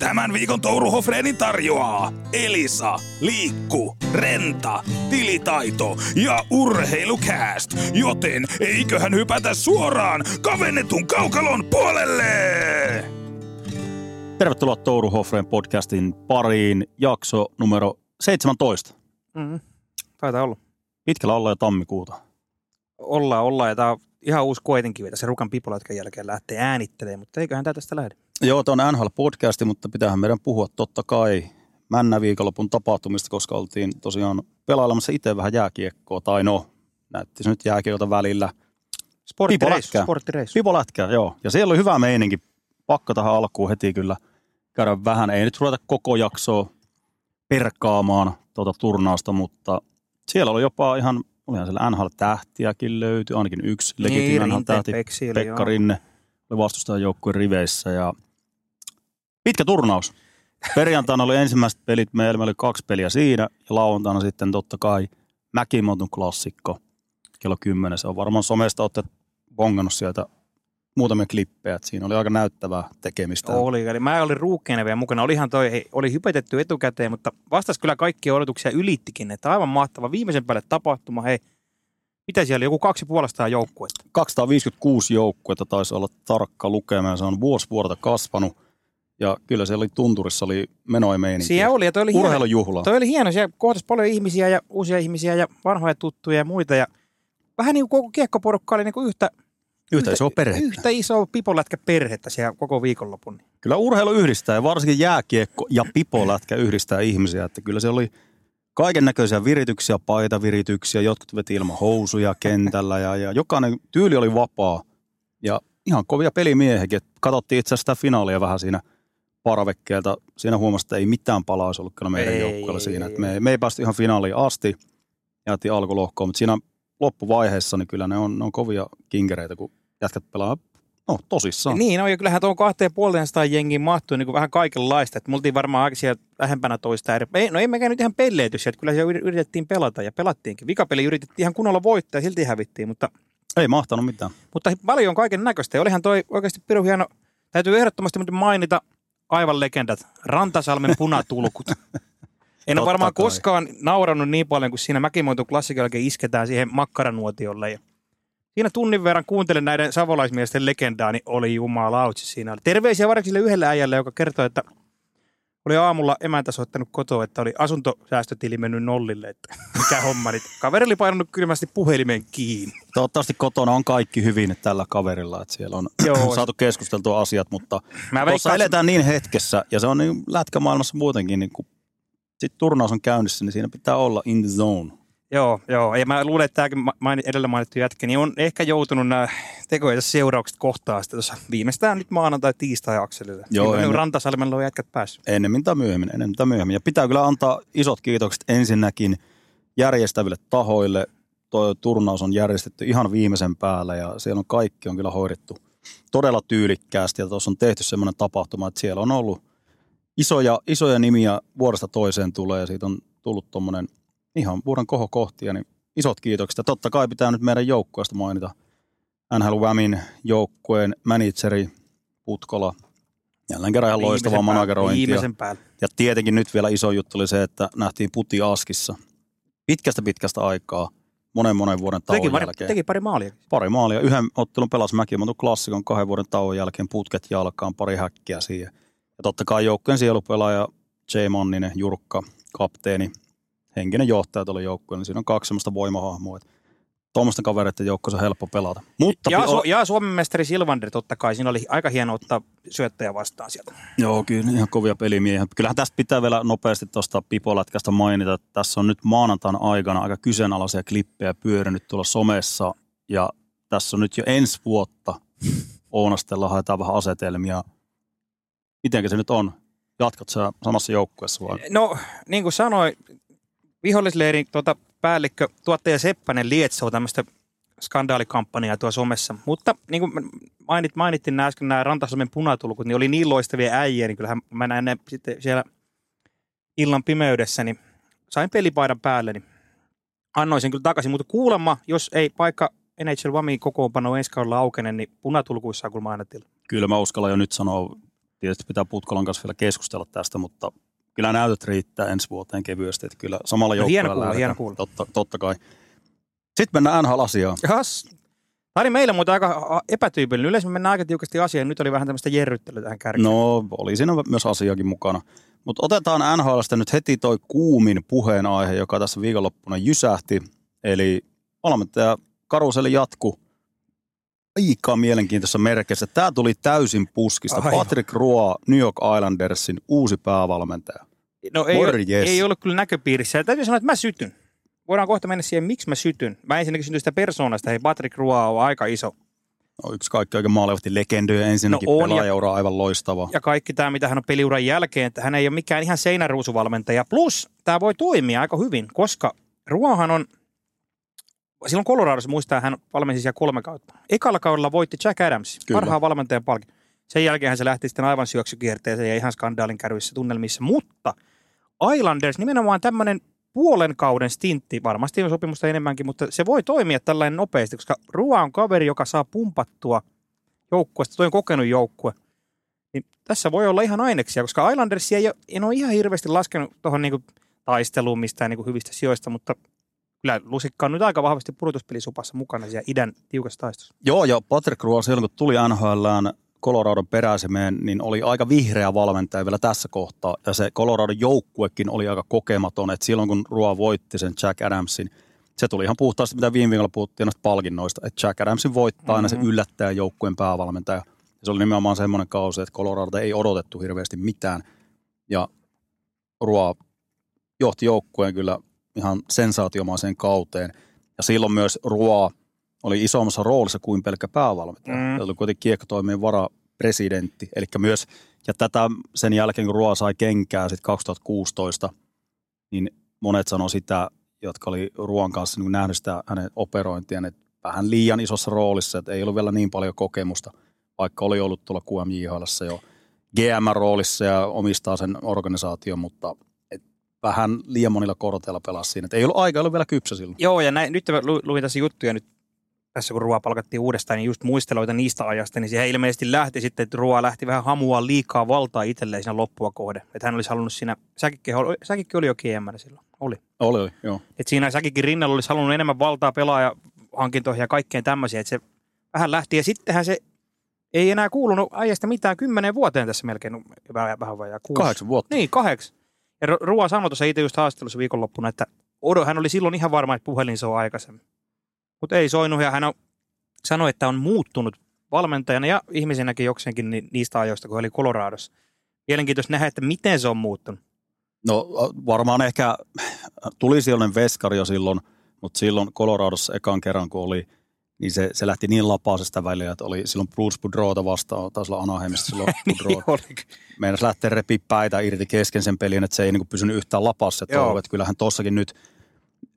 Tämän viikon Touru Hofreenin tarjoaa Elisa, Liikku, Renta, Tilitaito ja Urheilukääst. Joten eiköhän hypätä suoraan kavennetun kaukalon puolelle! Tervetuloa Touru Hofreen podcastin pariin, jakso numero 17. Mm, taitaa olla. Pitkällä ollaan jo tammikuuta. Ollaan, ollaan. Ja tää on ihan uusi koetinkivi tässä Rukan pipolatkan jälkeen lähtee äänittelemään, mutta eiköhän tää tästä lähde. Joo, tämä on NHL-podcasti, mutta pitäähän meidän puhua totta kai männä viikonlopun tapahtumista, koska oltiin tosiaan pelailemassa itse vähän jääkiekkoa, tai no, näytti se nyt jääkiekolta välillä. Sporttireissu. Sporttireissu. Pipolätkää, joo. Ja siellä oli hyvä meininki. Pakko tähän alkuun heti kyllä käydä vähän. Ei nyt ruveta koko jaksoa perkaamaan tuota turnausta, mutta siellä oli jopa ihan, olihan siellä NHL-tähtiäkin löytyi, ainakin yksi legitiimi Niin, NHL-tähti. Oli, Pekka. Rinne oli vastustajan joukkueen riveissä ja pitkä turnaus. Perjantaina oli ensimmäiset pelit, meillä oli kaksi peliä siinä ja lauantaina sitten totta kai Mäkimontun klassikko kello 10. Se on varmaan somesta olette bongannut sieltä muutamia klippejä, että siinä oli aika näyttävää tekemistä. Oli, eli mä olin ruukkeena vielä mukana. Olihan toi, oli hypetetty etukäteen, mutta vastas kyllä kaikki odotuksia ylittikin. Että aivan mahtava. Viimeisen päälle tapahtuma, hei, mitä siellä, joku kaksi puolestaan joukkuetta. 256 joukkuetta taisi olla tarkka lukema ja se on vuosi vuodelta kasvanut. Ja kyllä siellä oli tunturissa oli menoja meininkiä. Siellä oli, ja toi oli hieno, Urheilujuhla. toi oli hieno. Siellä kohtasi paljon ihmisiä ja uusia ihmisiä ja vanhoja tuttuja ja muita. Ja vähän niin kuin koko kiekkoporukka oli niin kuin yhtä, Yhtä isoa perhettä. yhtä isoa pipolätkä perhettä siellä koko viikonlopun. Kyllä urheilu yhdistää ja varsinkin jääkiekko ja pipolätkä yhdistää ihmisiä. Että kyllä se oli kaiken näköisiä virityksiä, paitavirityksiä, jotkut veti ilman housuja kentällä ja, ja jokainen tyyli oli vapaa. Ja ihan kovia pelimiehiä. Katsottiin itse asiassa sitä finaalia vähän siinä parvekkeelta. Siinä huomasi, että ei mitään palaa olisi ollut kyllä meidän Ei, joukkueella siinä. ei, me, me ei päästy ihan finaaliin asti. Jäätiin alkulohkoon, mutta siinä loppuvaiheessa niin kyllä ne on, ne on kovia kinkereitä, kun jätkät pelaa no, tosissaan. Niin, no, ja kyllähän tuon kahteen puoleen sataan jengiin mahtuu niin kuin vähän kaikenlaista. Että me oltiin varmaan aika siellä lähempänä toista eri. Ei, no ei mekään nyt ihan pelleity sieltä, kyllä siellä yri- yritettiin pelata ja pelattiinkin. Vikapeli yritettiin ihan kunnolla voittaa ja silti hävittiin, mutta, Ei mahtanut mitään. mutta paljon kaiken näköistä. Ja olihan toi oikeasti pirun hieno. Täytyy ehdottomasti mainita aivan legendat, Rantasalmen punatulkut. En ole varmaan kai. koskaan naurannut niin paljon kuin siinä Mäkimoitun klassikon jälkeen isketään siihen makkaranuotiolle. Ja siinä tunnin verran kuuntelin näiden savolaismiesten legendaa, niin oli jumalautsi siinä. Terveisiä varsinkin sille yhdelle äijälle, joka kertoi, että oli aamulla emäntä soittanut kotoa, että oli asuntosäästötili mennyt nollille, että mikä homma. Niin kaveri oli painanut kylmästi puhelimen kiinni. Toivottavasti kotona on kaikki hyvin tällä kaverilla, että siellä on Joo. saatu keskusteltua asiat, mutta Mä tuossa veikkaan, eletään niin hetkessä, ja se on niin lätkämaailmassa muutenkin, niin kun sit turnaus on käynnissä, niin siinä pitää olla in the zone. Joo, joo. Ja mä luulen, että tämäkin ma- maini, edellä mainittu jätkä, niin on ehkä joutunut nämä tekojen seuraukset kohtaa sitten tuossa viimeistään nyt maanantai tiistai akselille. Joo, Niin en- Rantasalmella on jätkät päässyt. Ennemmin tai myöhemmin, ennemmin tai myöhemmin. Ja pitää kyllä antaa isot kiitokset ensinnäkin järjestäville tahoille. Tuo turnaus on järjestetty ihan viimeisen päällä ja siellä on kaikki on kyllä hoidettu todella tyylikkäästi. Ja tuossa on tehty semmoinen tapahtuma, että siellä on ollut isoja, isoja nimiä vuodesta toiseen tulee ja siitä on tullut tuommoinen ihan vuoden kohokohtia, niin isot kiitokset. Totta kai pitää nyt meidän joukkueesta mainita NHL Wamin joukkueen manageri Putkola. Jälleen kerran ihan loistavaa managerointia. Viimeisen päälle. Ja tietenkin nyt vielä iso juttu oli se, että nähtiin puti Askissa pitkästä pitkästä aikaa, monen monen vuoden tauon Teki pari, jälkeen. teki pari maalia. Pari maalia. Yhden ottelun pelasi Mäkimontun klassikon kahden vuoden tauon jälkeen putket jalkaan, pari häkkiä siihen. Ja totta kai joukkueen sielupelaaja J. Manninen, Jurkka, kapteeni, henkinen johtaja tuolla joukkueella. Siinä on kaksi semmoista voimahahmoa. että Tuommoisten kavereiden joukkoissa on helppo pelata. Mutta Ja, Su- ja Suomen mestari Silvander totta kai. Siinä oli aika hieno ottaa syöttäjä vastaan sieltä. Joo, kyllä ihan kovia pelimiehiä. Kyllähän tästä pitää vielä nopeasti tuosta pipolätkästä mainita, että tässä on nyt maanantaina aikana aika kyseenalaisia klippejä pyörinyt tuolla somessa. Ja tässä on nyt jo ensi vuotta Oonastella haetaan vähän asetelmia. Mitenkä se nyt on? Jatkat sä samassa joukkueessa vai? No, niin kuin sanoin, vihollisleirin tuota, päällikkö, tuottaja Seppänen lietsoo tämmöistä skandaalikampanjaa tuossa somessa. Mutta niin kuin mainit, mainittiin nämä äsken nämä Rantasalmen punatulkut, niin oli niin loistavia äijä, niin kyllähän mä näin ne sitten siellä illan pimeydessä, niin sain pelipaidan päälle, niin annoin sen kyllä takaisin. Mutta kuulemma, jos ei paikka NHL Vamiin kokoonpano ensi kaudella aukene, niin punatulkuissa on kyllä aina tila. Kyllä mä uskallan jo nyt sanoa Tietysti pitää Putkolan kanssa vielä keskustella tästä, mutta kyllä näytöt riittää ensi vuoteen kevyesti. Että kyllä samalla No, hieno joukkueella kuulla, lähdetään. hieno kuulla. Totta, totta kai. Sitten mennään NHL-asiaan. Jahas. Tämä oli meillä muuten aika epätyypillinen. Yleensä me mennään aika tiukasti asiaan. Nyt oli vähän tämmöistä jerryttelyä tähän kärkeen. No, oli siinä myös asiakin mukana. Mutta otetaan NHLstä nyt heti toi kuumin puheenaihe, joka tässä viikonloppuna jysähti. Eli valmentaja Karuseli jatku aika mielenkiintoisessa merkeissä. Tämä tuli täysin puskista. Aivan. Patrick Roy, New York Islandersin uusi päävalmentaja. No ei, ole, Morjes. ei ollut kyllä näköpiirissä. Ja täytyy sanoa, että mä sytyn. Voidaan kohta mennä siihen, miksi mä sytyn. Mä ensinnäkin sytyn sitä persoonasta. Hei, Patrick Roy on aika iso. No, yksi kaikki oikein maalevasti legendoja ensinnäkin. No on, ja- pelaajaura aivan loistava. Ja kaikki tämä, mitä hän on peliuran jälkeen, että hän ei ole mikään ihan seinäruusuvalmentaja. Plus, tämä voi toimia aika hyvin, koska Ruohan on, silloin Coloradossa muistaa, hän valmensi siellä kolme kautta. Ekalla kaudella voitti Jack Adams, Kyllä. parhaan valmentajan palkin. Sen jälkeen se lähti sitten aivan syöksykierteeseen ja ihan skandaalin kärvissä tunnelmissa. Mutta Islanders, nimenomaan tämmöinen puolen kauden stintti, varmasti on sopimusta enemmänkin, mutta se voi toimia tällainen nopeasti, koska Rua on kaveri, joka saa pumpattua joukkueesta, toi on kokenut joukkue. Niin tässä voi olla ihan aineksia, koska Islandersia ei en ole ihan hirveästi laskenut tuohon niinku taisteluun mistään niinku hyvistä sijoista, mutta kyllä Lusikka on nyt aika vahvasti pudotuspelisupassa mukana siellä idän tiukassa taistossa. Joo, ja Patrick Roy silloin kun tuli NHLään Coloradon peräisemeen, niin oli aika vihreä valmentaja vielä tässä kohtaa. Ja se Coloradon joukkuekin oli aika kokematon, että silloin kun Roy voitti sen Jack Adamsin, se tuli ihan puhtaasti, mitä viime viikolla puhuttiin noista palkinnoista, että Jack Adamsin voittaa aina se Mhm. yllättäjä joukkueen päävalmentaja. Ja se oli nimenomaan semmoinen kausi, että Colorado ei odotettu hirveästi mitään. Ja Roy johti joukkueen kyllä ihan sensaatiomaiseen kauteen. Ja silloin myös Roy oli isommassa roolissa kuin pelkkä päävalmentaja. Mm. Oli kuitenkin kiekkotoimien varapresidentti. Eli myös, ja tätä sen jälkeen kun Roa sai kenkää sitten 2016, niin monet sanoi sitä, jotka oli Ruoan kanssa niin nähnyt sitä hänen operointiaan, että vähän liian isossa roolissa, että ei ollut vielä niin paljon kokemusta, vaikka oli ollut tuolla QMJHLssä jo GM-roolissa ja omistaa sen organisaation, mutta vähän liian monilla korteilla pelasi siinä. Et ei ollut aika, ei ollut vielä kypsä silloin. Joo, ja näin, nyt mä lu- luin tässä juttuja nyt tässä kun Ruoa palkattiin uudestaan, niin just muisteloita niistä ajasta, niin siihen ilmeisesti lähti sitten, että Ruoa lähti vähän hamua liikaa valtaa itselleen siinä loppua kohde. Että hän olisi halunnut siinä, säkikki, säkikki oli jo GM silloin, oli. Oli, oli joo. Et siinä säkikin rinnalla olisi halunnut enemmän valtaa pelaajahankintoihin ja kaikkeen tämmöisiä, että se vähän lähti. Ja sittenhän se ei enää kuulunut ajasta mitään kymmenen vuoteen tässä melkein, no, vähän, vähän vajaa kuusi. Kahdeksan vuotta. Niin, kahdeksan. Ja Ru- Ruoa sanoi tuossa itse just haastattelussa viikonloppuna, että odo, hän oli silloin ihan varma, että puhelin soi aikaisemmin. Mutta ei soinut ja hän on, sanoi, että on muuttunut valmentajana ja ihmisenäkin jokseenkin ni- niistä ajoista, kun oli Coloradossa. Mielenkiintoista nähdä, että miten se on muuttunut. No varmaan ehkä tuli sellainen veskari jo silloin, mutta silloin Coloradossa ekan kerran kun oli, niin se, se lähti niin lapaisesta väliä, että oli silloin Bruce Boudreauta vastaan, taisi olla Anaheimista silloin Boudreau. oli. Meinas lähteä repiä päitä irti kesken sen pelin, että se ei niin pysynyt yhtään lapassa. Touhu. Että kyllähän tossakin nyt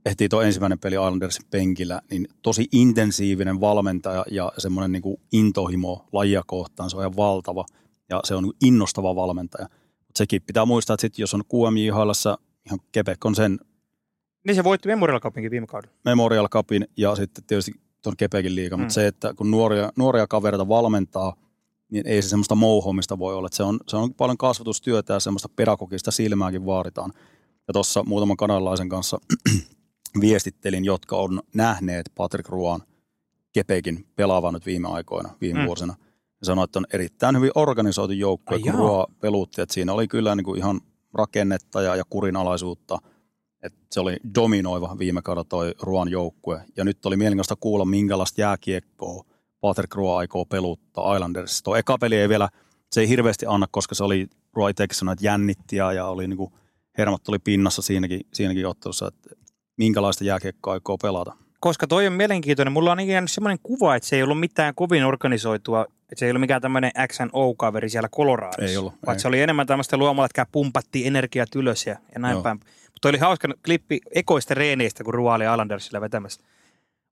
ehtii tuo ensimmäinen peli Islandersin penkillä, niin tosi intensiivinen valmentaja ja semmoinen niin intohimo lajia kohtaan, se on ihan valtava ja se on innostava valmentaja. Mutta sekin pitää muistaa, että sit, jos on QMJHLssä, ihan Quebec on sen Niin se voitti Memorial Cupinkin viime kaudella. Memorial Cupin ja sitten tietysti tuon Quebecin liiga, Mm. mutta se, että kun nuoria, nuoria kavereita valmentaa, niin ei se semmoista mouhomista voi olla. Se, on, se on paljon kasvatustyötä ja semmoista pedagogista silmääkin vaaditaan. Ja tuossa muutaman kanalaisen kanssa viestittelin, jotka on nähneet Patrick Ruan Kepekin pelaavan nyt viime aikoina, viime Mm. vuosina. Ja sanoi, että on erittäin hyvin organisoitu joukkue, kun. Rua pelutti. Että siinä oli kyllä niin kuin ihan rakennetta ja, ja kurinalaisuutta. Et se oli dominoiva viime kaudella toi Ruan joukkue. Ja nyt oli mielenkiintoista kuulla, minkälaista jääkiekkoa Patrick Rua aikoo peluttaa Islandersissa. Tuo eka peli ei vielä, se ei hirveästi anna, koska se oli, Rua itsekin sanoi, että jännitti ja, ja oli niinku, hermot oli pinnassa siinäkin, siinäkin ottelussa, että minkälaista jääkiekkoa aikoo pelata. Koska toi on mielenkiintoinen. Mulla on jäänyt semmoinen kuva, että se ei ollut mitään kovin organisoitua, että se ei ollut mikään tämmöinen X&O-kaveri siellä Coloradossa. Ei ollut, Vaan ei. se oli enemmän tämmöistä luomalla, että pumpattiin energiat ylös ja, ja näin Joo. päin. Mutta oli hauska klippi ekoista reeneistä, kun Ruo oli Islandersilla vetämässä.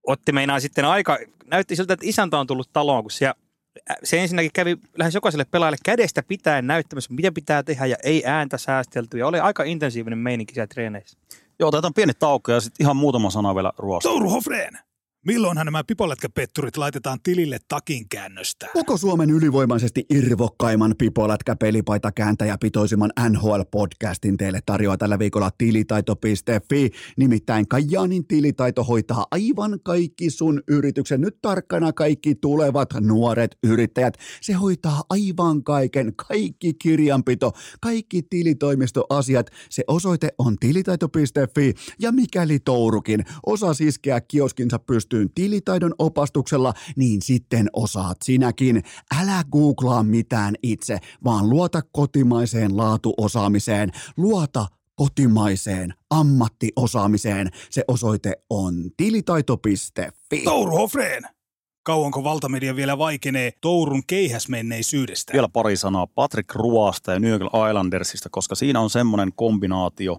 Otti meinaa sitten aika, näytti siltä, että isäntä on tullut taloon, kun se, se ensinnäkin kävi lähes jokaiselle pelaajalle kädestä pitäen näyttämässä, mitä pitää tehdä ja ei ääntä säästelty. Ja oli aika intensiivinen meininki siellä treeneissä. Joo, otetaan pieni tauko ja sitten ihan muutama sana vielä Ruosta. Touru Hofreen. Milloinhan nämä pipolätkäpetturit laitetaan tilille takin käännöstä? Koko Suomen ylivoimaisesti irvokkaimman pipolätkä pelipaita kääntäjä pitoisimman NHL-podcastin teille tarjoaa tällä viikolla tilitaito.fi. Nimittäin Kajaanin tilitaito hoitaa aivan kaikki sun yrityksen. Nyt tarkkana kaikki tulevat nuoret yrittäjät. Se hoitaa aivan kaiken, kaikki kirjanpito, kaikki tilitoimistoasiat. Se osoite on tilitaito.fi ja mikäli tourukin osaa iskeä kioskinsa pystyyn tilitaidon opastuksella, niin sitten osaat sinäkin. Älä googlaa mitään itse, vaan luota kotimaiseen laatuosaamiseen. Luota kotimaiseen ammattiosaamiseen. Se osoite on tilitaito.fi. Touru Hofreen! Kauanko valtamedia vielä vaikenee Tourun keihäsmenneisyydestä? Vielä pari sanaa Patrick Ruasta ja New York Islandersista, koska siinä on semmoinen kombinaatio,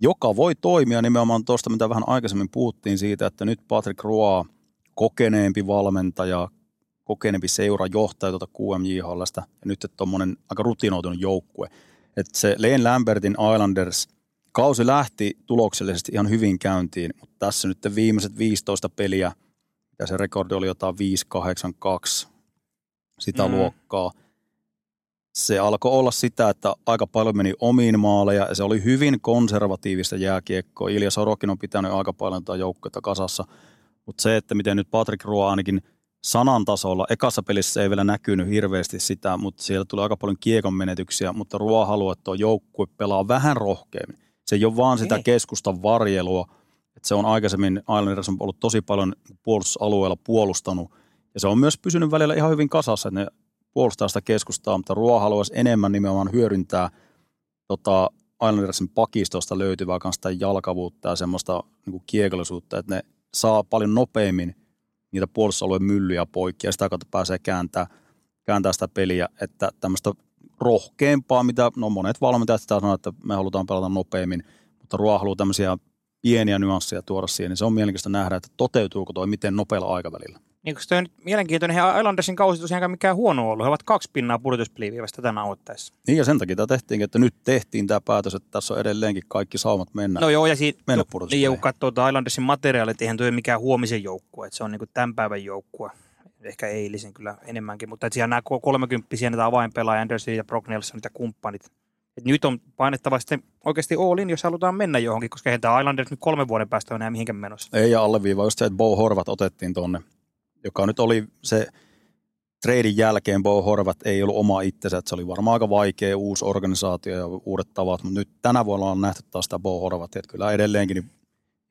joka voi toimia nimenomaan tuosta, mitä vähän aikaisemmin puhuttiin siitä, että nyt Patrick Roa, kokeneempi valmentaja, kokeneempi seurajohtaja tuota QMJHLstä ja nyt tuommoinen aika rutinoitunut joukkue. Että se Leen Lambertin Islanders kausi lähti tuloksellisesti ihan hyvin käyntiin, mutta tässä nyt viimeiset 15 peliä, ja se rekordi oli jotain 5-8-2, sitä mm. luokkaa – se alkoi olla sitä, että aika paljon meni omiin maaleja ja se oli hyvin konservatiivista jääkiekkoa. Ilja Sorokin on pitänyt aika paljon tätä joukkoita kasassa, mutta se, että miten nyt Patrick Ruo ainakin sanan tasolla, ekassa pelissä ei vielä näkynyt hirveästi sitä, mutta siellä tuli aika paljon kiekon menetyksiä, mutta Ruo haluaa, että tuo joukkue pelaa vähän rohkeammin. Se ei ole vaan sitä keskustan varjelua, että se on aikaisemmin Islanders on ollut tosi paljon puolustusalueella puolustanut ja se on myös pysynyt välillä ihan hyvin kasassa, että ne puolustaa sitä keskustaa, mutta Ruo haluaisi enemmän nimenomaan hyödyntää tota, Islandersin pakistosta löytyvää kanssa jalkavuutta ja semmoista niin kiekollisuutta, että ne saa paljon nopeammin niitä puolustusalueen myllyjä poikki ja sitä kautta pääsee kääntää, kääntää sitä peliä, että tämmöistä rohkeampaa, mitä no monet valmentajat sitä sanoo, että me halutaan pelata nopeammin, mutta Ruo haluaa tämmöisiä pieniä nyansseja tuoda siihen, niin se on mielenkiintoista nähdä, että toteutuuko toi miten nopealla aikavälillä. Niin se on mielenkiintoinen, ja Islandersin kausi tosiaan mikään huono ollut. He ovat kaksi pinnaa pudotuspeliviivästä tänä nauhoittaessa. Niin ja sen takia tämä tehtiin, että nyt tehtiin tämä päätös, että tässä on edelleenkin kaikki saumat mennä. No joo, ja siitä, mennä niin, kun katsoo tuota Islandersin materiaalit, eihän tuo mikään huomisen joukkue, että se on niin kuin tämän päivän joukkue. Ehkä eilisen kyllä enemmänkin, mutta siellä nämä 30 näitä avainpelaajia, Anderson ja Brock Nelson ja kumppanit. Et nyt on painettava sitten oikeasti all in, jos halutaan mennä johonkin, koska eihän tämä Islanders nyt kolmen vuoden päästä enää mihinkään menossa. Ei ja alleviiva just se, että Bo Horvat otettiin tuonne joka nyt oli se treidin jälkeen Bo Horvat ei ollut oma itsensä, että se oli varmaan aika vaikea uusi organisaatio ja uudet tavat, mutta nyt tänä vuonna on nähty taas sitä Bo Horvat, että kyllä edelleenkin niin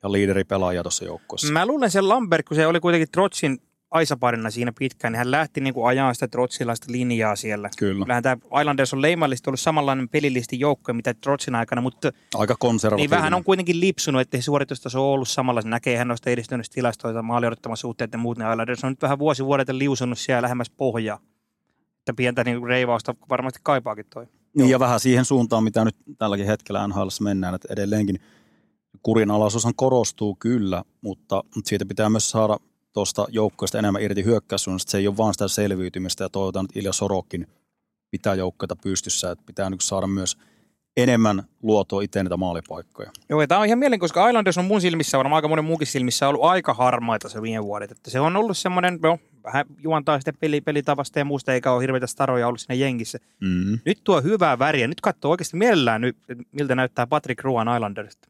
ja liideripelaaja tuossa joukkueessa. Mä luulen sen Lambert, kun se oli kuitenkin Trotsin aisaparina siinä pitkään, niin hän lähti niin kuin ajaa sitä trotsilaista linjaa siellä. Kyllä. Kyllähän tämä Islanders on leimallisesti ollut samanlainen pelillisesti joukko, mitä Trotsin aikana, mutta Aika konservatiivinen. niin vähän on kuitenkin lipsunut, että se on ollut samalla. Se näkee hän noista edistyneistä tilastoita, maali odottamassa suhteet ja muut, niin Islanders on nyt vähän vuosi vuodelta liusunut siellä lähemmäs pohjaa. Että pientä niin reivausta varmasti kaipaakin toi. Niin ja vähän siihen suuntaan, mitä nyt tälläkin hetkellä NHL mennään, että edelleenkin kurinalaisuushan korostuu kyllä, mutta siitä pitää myös saada tuosta joukkoista enemmän irti hyökkäyssuunnasta. Se ei ole vaan sitä selviytymistä ja toivotaan, että Ilja Sorokin pitää joukkoita pystyssä, että pitää nyt saada myös enemmän luotua itse niitä maalipaikkoja. Joo, ja tämä on ihan mielenkiintoista, koska Islanders on mun silmissä, varmaan aika monen muukin silmissä, ollut aika harmaita se viime vuodet. Että se on ollut semmoinen, no, vähän juontaa sitten peli, pelitavasta ja muusta, eikä ole hirveitä staroja ollut siinä jengissä. Mm-hmm. Nyt tuo hyvää väriä. Nyt katsoo oikeasti mielellään, nyt, miltä näyttää Patrick Ruan Islandersista.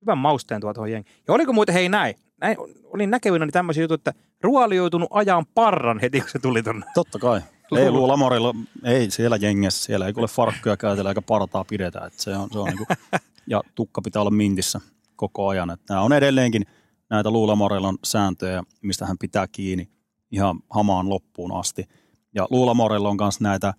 Hyvän mausteen tuo tuohon jengi. Ja oliko muuten, hei näin, näin, olin näkevinä tämmöisiä juttuja, että Ruoli joutunut ajan parran heti, kun se tuli tuonne. Totta kai. Ei Luula Morilla, ei siellä jengessä, siellä ei kuule farkkuja käytellä eikä partaa pidetä. Että se on, se on niin kuin, ja tukka pitää olla mintissä koko ajan. Että nämä on edelleenkin näitä Luula Morillon sääntöjä, mistä hän pitää kiinni ihan hamaan loppuun asti. Ja Luula Morilla on myös näitä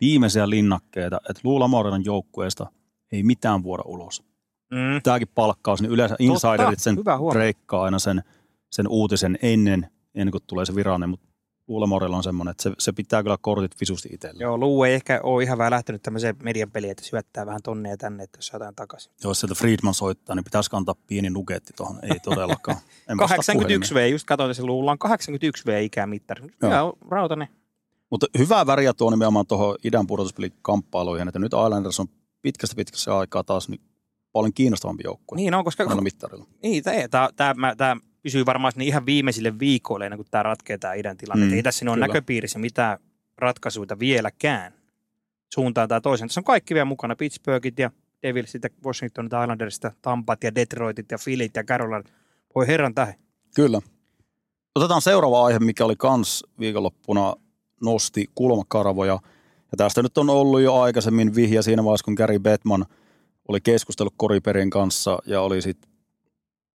viimeisiä linnakkeita, että Luula Morillon joukkueesta ei mitään vuoda ulos mm. tämäkin palkkaus, niin yleensä insiderit sen breikkaa aina sen, sen uutisen ennen, ennen kuin tulee se virallinen, mutta Luulamorella on semmoinen, että se, se pitää kyllä kortit visusti itselle. Joo, Luu ei ehkä ole ihan vähän lähtenyt tämmöiseen median peliin, että syöttää vähän tonne ja tänne, että jos saadaan takaisin. Jos sieltä Friedman soittaa, niin pitäisi kantaa pieni nuketti tuohon. Ei todellakaan. En 81 V, just katsoin, että Luulla on 81 V ikämittari. Joo, rautanen. Mutta hyvää väriä tuo nimenomaan tuohon idän pudotuspelikamppailuihin, että nyt Islanders on pitkästä pitkästä aikaa taas niin paljon kiinnostavampi joukkue. Niin on, koska... Mittarilla. Niin, tämä, tämä, pysyy varmaan sinne ihan viimeisille viikoille, ennen kuin tämä ratkeaa tämä idän tilanne. Mm, Ei tässä ole näköpiirissä mitään ratkaisuja vieläkään suuntaan tai toiseen. Tässä on kaikki vielä mukana. Pittsburghit ja Devilsit ja Washingtonit, Islandersista, Tampat ja Detroitit ja Philit ja Carolina. Voi herran tähe. Kyllä. Otetaan seuraava aihe, mikä oli kans viikonloppuna, nosti kulmakarvoja. Ja tästä nyt on ollut jo aikaisemmin vihja siinä vaiheessa, kun Gary Bettman oli keskustellut Koriperin kanssa ja oli sitten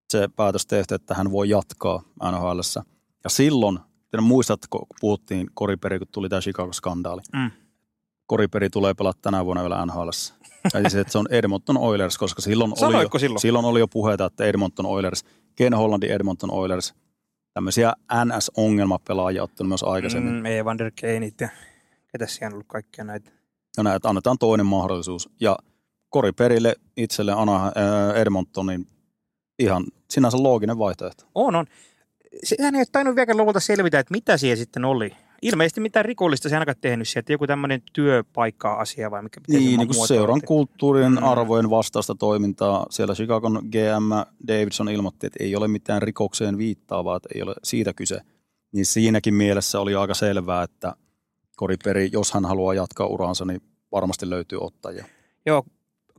se päätös tehty, että hän voi jatkaa NHLssä. Ja silloin, en muistat, kun puhuttiin Koriperi, kun tuli tämä Chicago-skandaali. Mm. Koriperi tulee pelata tänä vuonna vielä NHLssä. Eli se, että se on Edmonton Oilers, koska silloin oli, jo, silloin? silloin oli jo puheita, että Edmonton Oilers, Ken Hollandin Edmonton Oilers, tämmöisiä NS-ongelmapelaajia ottanut myös aikaisemmin. Mm. Evander Keinit ja ketä siellä on ollut kaikkia näitä. Ja näin, että annetaan toinen mahdollisuus. Ja Koriperille itselle Ana, ää, Edmontonin ihan sinänsä looginen vaihtoehto. On, on. Sehän ei ole tainnut vielä lopulta selvitä, että mitä siellä sitten oli. Ilmeisesti mitään rikollista se ei ainakaan tehnyt sieltä. Joku tämmöinen työpaikka-asia vai mikä Niin, niin kuin seuran kulttuurin Mm. arvojen vastaista toimintaa. Siellä Chicagon GM Davidson ilmoitti, että ei ole mitään rikokseen viittaavaa, että ei ole siitä kyse. Niin siinäkin mielessä oli aika selvää, että Koriperi, jos hän haluaa jatkaa uraansa, niin varmasti löytyy ottajia. Joo,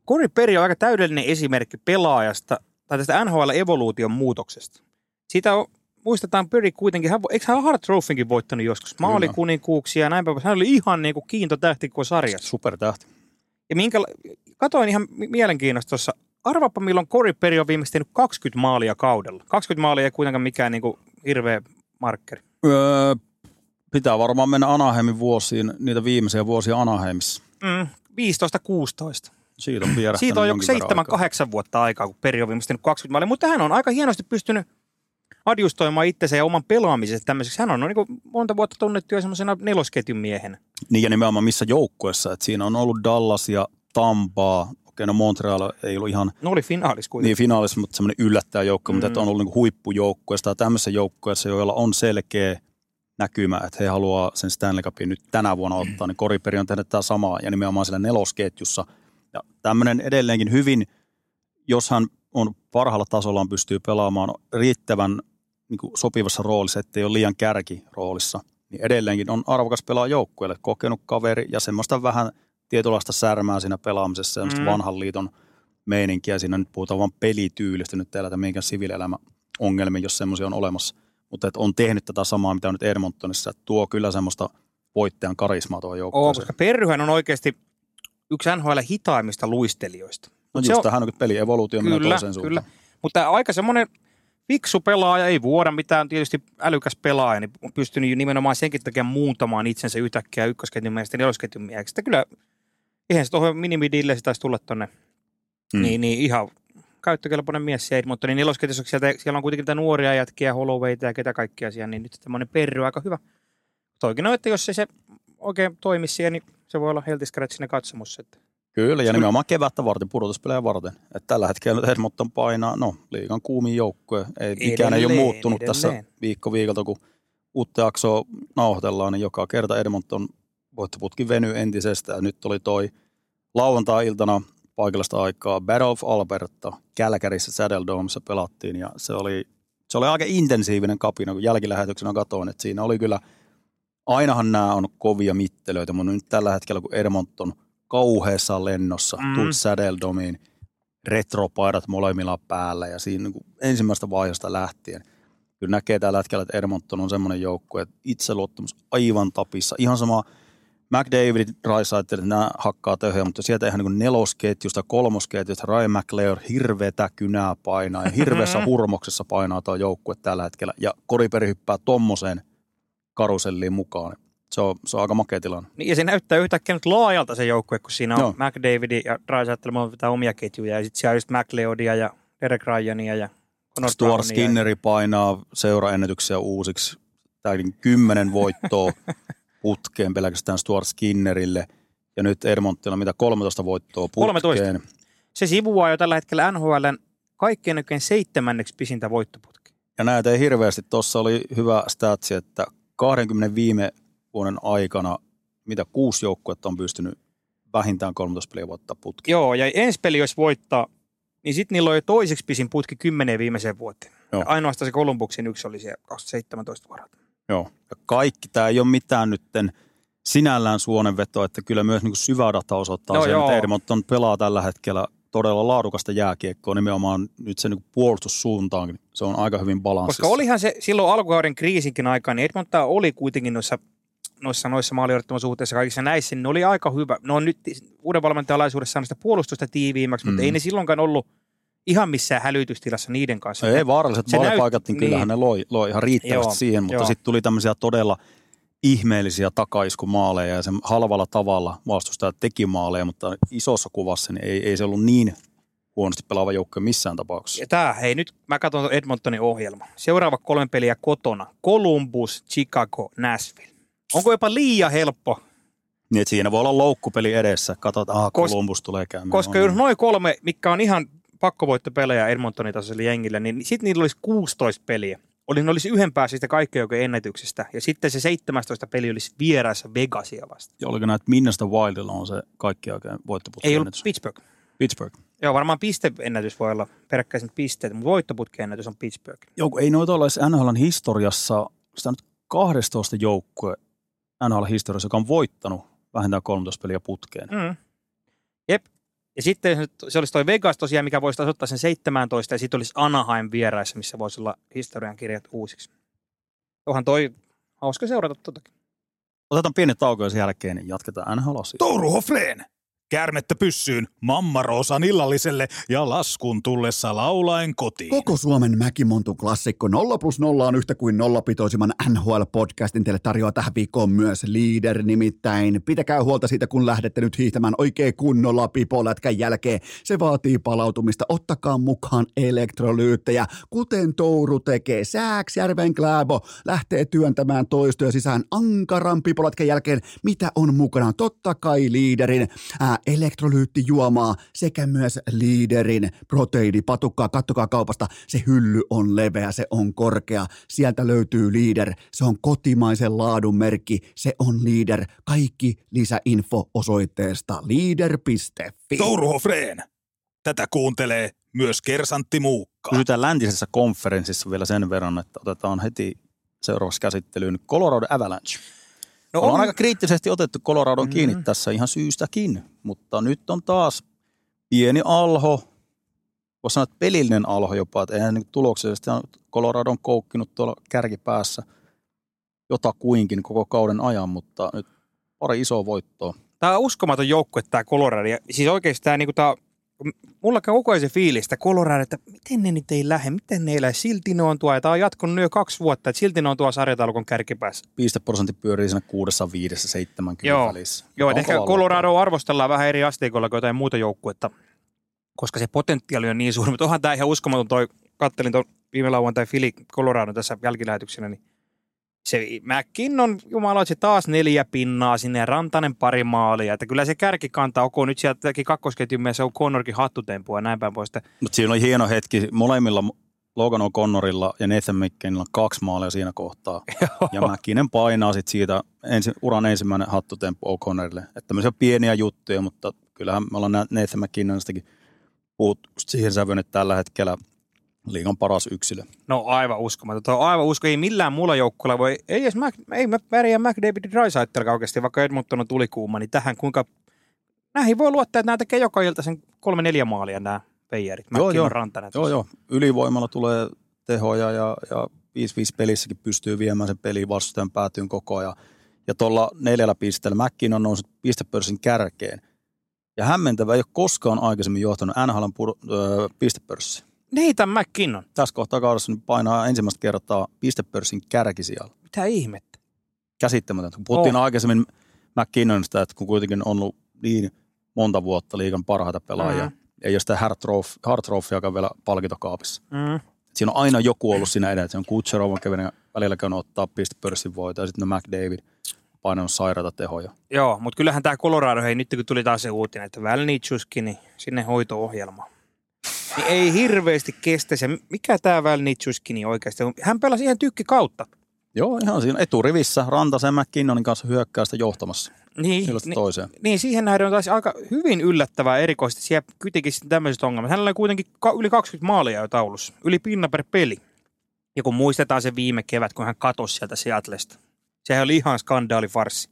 Corey Perry on aika täydellinen esimerkki pelaajasta tai tästä NHL-evoluution muutoksesta. Siitä on, muistetaan Perry kuitenkin, hän, eikö hän Hart Trophinkin voittanut joskus? Maalikuninkuuksia ja näin päin. Hän oli ihan niin kuin kiintotähti koko sarjassa. Supertähti. Ja minkä, katoin ihan mi- mielenkiinnosta tuossa. Arvapa, milloin Corey Perry on viimeksi tehnyt 20 maalia kaudella. 20 maalia ei kuitenkaan mikään niin kuin hirveä markkeri. Öö, pitää varmaan mennä Anaheimin vuosiin, niitä viimeisiä vuosia Anaheimissa. Mm, 15-16. Siitä on Siitä on joku aikaa. 7-8 vuotta aikaa, kun Peri on viimeisesti tehnyt 20 maalia, mutta hän on aika hienosti pystynyt adjustoimaan itsensä ja oman pelaamisensa tämmöiseksi. Hän on niin kuin monta vuotta tunnettu jo semmoisena nelosketjun miehenä. Niin ja nimenomaan missä joukkueessa. Että siinä on ollut Dallas ja Tampaa. Okei, no Montreal ei ollut ihan No oli finaalis kuitenkin. niin finaalissa, mutta semmoinen yllättäjä joukko, mm. mutta että on ollut niin huippujoukkueesta. Tämmöisessä joukkueessa, joilla on selkeä näkymä, että he haluaa sen Stanley Cupin nyt tänä vuonna ottaa, niin Koriperi on tehnyt tämä samaa ja nimenomaan siellä nelosketjussa. Ja tämmöinen edelleenkin hyvin, jos hän on parhaalla tasollaan pystyy pelaamaan riittävän niin kuin sopivassa roolissa, ettei ole liian kärkiroolissa, niin edelleenkin on arvokas pelaa joukkueelle, kokenut kaveri ja semmoista vähän tietynlaista särmää siinä pelaamisessa, semmoista Mm. vanhan liiton meininkiä. Siinä nyt puhutaan vain pelityylistä, nyt ei lähdetä mihinkään siviilielämä ongelmiin, jos semmoisia on olemassa. Mutta että on tehnyt tätä samaa, mitä on nyt Edmontonissa, tuo kyllä semmoista voittajan karismaa tuohon Oo, joukkueeseen. koska Perryhän on oikeasti yksi NHL hitaimmista luistelijoista. No se just on- tähän on peli evoluutio menee Kyllä, toiseen suuntaan. kyllä. Mutta aika semmoinen fiksu pelaaja, ei vuoda mitään, tietysti älykäs pelaaja, niin on pystynyt nimenomaan senkin takia muuntamaan itsensä yhtäkkiä ykkösketjun miehestä nelosketjun mieheksi. Että kyllä, eihän se tuohon minimidille se taisi tulla tonne, Mm. mm. niin, niin ihan käyttökelpoinen mies se Edmontonin nelosketjussa, sieltä, siellä on kuitenkin niitä nuoria jätkiä, Hollowayta ja ketä kaikkia siellä, niin nyt tämmöinen perry aika hyvä. Toikin on, että jos ei se oikein toimi siellä, niin se voi olla healthy scratch sinne katsomus. Että. Kyllä, ja nimenomaan kevättä varten, pudotuspelejä varten. Et tällä hetkellä Edmonton painaa, no liigan kuumin joukkue. Ei, mikään ei ole Edelleen, muuttunut tässä edelleen. viikko viikolta, kun uutta jaksoa nauhoitellaan, niin joka kerta Edmonton voittoputki venyy entisestä. Ja nyt oli toi lauantai-iltana paikallista aikaa Battle of Alberta Kälkärissä Saddle Domessa pelattiin ja se oli, se oli aika intensiivinen kapina, kun jälkilähetyksenä katoin, että siinä oli kyllä, ainahan nämä on kovia mittelöitä, mutta nyt tällä hetkellä kun Edmonton kauheassa lennossa, Mm. tuut Saddle Domiin, retropaidat molemmilla päällä ja siinä niin kuin ensimmäistä vaiheesta lähtien kyllä näkee tällä hetkellä, että Edmonton on semmoinen joukkue, että itseluottamus aivan tapissa. Ihan sama McDavid, Draisaitl, nämä hakkaa töhöä, mutta sieltä ihan niin nelosketjusta, kolmosketjusta, Ryan McLeod hirveätä kynää painaa ja hirveässä hurmoksessa painaa tuo joukkue tällä hetkellä. Ja Koriperi hyppää tommoseen karuselliin mukaan. Se on, se on aika makea tilanne. Niin, ja se näyttää yhtäkkiä nyt laajalta se joukkue, kun siinä on Joo. McDavid ja Draisaitl pitää omia ketjuja, ja sitten siellä on just McLeodia ja Derek Ryania ja Connor Stuart. Skinneri painaa seuraennätyksiä uusiksi. Täytin kymmenen voittoa putkeen pelkästään Stuart Skinnerille. Ja nyt Edmontilla mitä 13 voittoa putkeen. 13. Se sivuaa jo tällä hetkellä NHLn kaikkien näköjen seitsemänneksi pisintä voittoputkea. Ja näitä ei hirveästi. Tuossa oli hyvä statsi, että 20 viime vuoden aikana mitä kuusi joukkuetta on pystynyt vähintään 13 peliä voittaa putkeen. Joo, ja ensi peli olisi voittaa niin sitten niillä oli toiseksi pisin putki kymmeneen viimeiseen vuoteen. Joo. Ja ainoastaan se Columbuksen yksi oli siellä 2017 vuodelta. Joo. Ja kaikki, tämä ei ole mitään nytten sinällään suonenveto, että kyllä myös niin syvä data osoittaa No sen, joo. että Edmonton pelaa tällä hetkellä todella laadukasta jääkiekkoa, nimenomaan nyt se niin puolustussuuntaankin. Se on aika hyvin balanssissa. Koska olihan se silloin alkukauden kriisinkin aikaan, niin Edmonton oli kuitenkin noissa, noissa, noissa suhteissa kaikissa näissä, niin ne oli aika hyvä. No nyt uuden valmentajan alaisuudessa sitä puolustusta tiiviimmäksi, mutta Mm. ei ne silloinkaan ollut ihan missään hälytystilassa niiden kanssa. Ei vaaralliset Se maalipaikat, näyt- niin kyllähän niin. ne loi, loi ihan riittävästi Joo, siihen, mutta sitten tuli tämmöisiä todella ihmeellisiä takaiskumaaleja ja sen halvalla tavalla vastustajat teki maaleja, mutta isossa kuvassa niin ei, ei se ollut niin huonosti pelaava joukko missään tapauksessa. Ja tää, hei nyt mä katson Edmontonin ohjelma. Seuraava kolme peliä kotona. Columbus, Chicago, Nashville. Onko jopa liian helppo? Niin, että siinä voi olla loukkupeli edessä. Katsotaan, ah, Columbus tulee käymään. Koska jos noin kolme, mikä on ihan pakkovoittopelejä Edmontonin tasoiselle jengille, niin sitten niillä olisi 16 peliä. Oli, ne olisi yhden kaikkien joukkojen ennätyksestä. Ja sitten se 17 peli olisi vieraissa Vegasia vasta. Ja oliko näitä Minnasta Wildilla on se kaikki oikein voittoputki Ei ollut Pittsburgh. Pittsburgh. Joo, varmaan pisteennätys voi olla peräkkäisin pisteet, mutta voittoputkiennätys on Pittsburgh. Joo, ei noita ole NHLn historiassa, sitä nyt 12 joukkue NHL historiassa, joka on voittanut vähintään 13 peliä putkeen. Mm. Jep. Ja sitten se- olisi toi Vegas tosiaan, mikä voisi taas ottaa sen 17, ja sitten olisi Anaheim vieraissa, missä voisi olla historian kirjat uusiksi. Onhan toi hauska seurata totakin. Otetaan pieni tauko ja sen jälkeen niin jatketaan nhl Touru Hofreen. Kärmettä pyssyyn, mammaroosan illalliselle ja laskun tullessa laulaen kotiin. Koko Suomen Mäkimontu klassikko 0 plus 0 on yhtä kuin nollapitoisimman NHL-podcastin teille tarjoaa tähän viikkoon myös Leader nimittäin. Pitäkää huolta siitä, kun lähdette nyt hiihtämään oikein kunnolla pipolätkän jälkeen. Se vaatii palautumista. Ottakaa mukaan elektrolyyttejä, kuten Touru tekee. Sääksjärven Kläbo lähtee työntämään toistoja sisään ankaran pipolätkän jälkeen. Mitä on mukana? Totta kai Leaderin ää, elektrolyyttijuomaa sekä myös Leaderin proteiinipatukkaa. Kattokaa kaupasta, se hylly on leveä, se on korkea. Sieltä löytyy Leader, se on kotimaisen laadun merkki, se on Leader. Kaikki lisäinfo osoitteesta leader.fi. Touru Hofreen. Tätä kuuntelee myös Kersantti Muukka. Pysytään läntisessä konferenssissa vielä sen verran, että otetaan heti seuraavaksi käsittelyyn Colorado Avalanche. No on aika kriittisesti otettu Coloradon mm-hmm. kiinni tässä ihan syystäkin, mutta nyt on taas pieni alho, voisi sanoa, että pelillinen alho jopa, että eihän niin tuloksellisesti on Colorado on koukkinut tuolla kärkipäässä jotakuinkin koko kauden ajan, mutta nyt pari isoa voittoa. Tämä on uskomaton joukkue, tämä Colorado. Ja siis oikeasti tämä, niin tämä mulla koko ajan se fiilis, että Colorado, että miten ne nyt ei lähde, miten ne ei lähde. Silti ne on tuo, ja tämä on jatkunut nyt jo kaksi vuotta, että silti ne on tuo sarjataulukon kärkipäässä. Pisteprosentti pyörii siinä kuudessa, viidessä, seitsemänkymmentä Joo. välissä. Joo, ehkä Colorado arvostellaan vähän eri asteikolla kuin jotain muuta joukkuetta, koska se potentiaali on niin suuri. Mutta onhan tämä ihan uskomaton toi, kattelin tuon viime lauantai Fili Colorado tässä jälkilähetyksenä, niin se McKinnon, jumala, se taas neljä pinnaa sinne Rantanen pari maalia. Että kyllä se kärki kantaa, ok, nyt sieltä teki kakkosketjun mies, se on Connorkin hattutempua ja näin päin pois. Mutta siinä oli hieno hetki. Molemmilla Logan O'Connorilla ja Nathan McKinnilla kaksi maalia siinä kohtaa. ja McKinnon painaa sit siitä ensi, uran ensimmäinen hattutemppu O'Connorille. Että tämmöisiä pieniä juttuja, mutta kyllähän me ollaan Nathan McKinnonistakin puhuttu siihen sävyyn, että tällä hetkellä liigan paras yksilö. No aivan uskomaton. Tuo on aivan usko. Ei millään muulla joukkueella voi, ei edes Mac, ei mä pärjää McDavid Drysaitelka oikeasti, vaikka Edmonton on tulikuuma, niin tähän kuinka, näihin voi luottaa, että nämä tekee joka ilta sen kolme neljä maalia nämä peijarit. Joo, joo. Rantanen. Joo, joo. Ylivoimalla tulee tehoja ja, ja 5-5 pelissäkin pystyy viemään sen peliin vastustajan päätyyn koko ajan. Ja tuolla neljällä pisteellä McKinnon on noussut pistepörssin kärkeen. Ja hämmentävä ei ole koskaan aikaisemmin johtanut NHLn pur- öö, pistepörssi. Nathan McKinnon. Tässä kohtaa kaudessa nyt painaa ensimmäistä kertaa pistepörssin kärkisijalla. Mitä ihmettä? Käsittämätöntä. Kun puhuttiin Oh. aikaisemmin McKinnonista, että kun kuitenkin on ollut niin monta vuotta liigan parhaita pelaajia, mm-hmm. ei ole sitä Hart Trophy- Hart Trophyäkaan vielä palkintokaapissa. Mm. Siinä on aina joku ollut siinä edellä. Se on Kutcherov on kävinen välillä käynyt ottaa pistepörssin voita ja sitten no McDavid painanut sairaita tehoja. Joo, mutta kyllähän tämä Colorado, hei nyt kun tuli taas se uutinen, että Välnitschuskin, niin sinne hoito-ohjelma. Niin ei hirveästi kestä se. Mikä tämä Välnitschuskin oikeasti on? Hän pelasi ihan tykki kautta. Joo, ihan siinä eturivissä Rantasen McKinnonin kanssa hyökkäystä johtamassa. Niin, illasta niin, toiseen. niin, siihen nähden on taas aika hyvin yllättävää erikoisesti. Siellä sitten tämmöiset ongelmat. Hänellä oli kuitenkin yli 20 maalia jo taulussa. Yli pinna per peli. Ja kun muistetaan se viime kevät, kun hän katosi sieltä Seatlesta. Sehän oli ihan skandaalifarssi.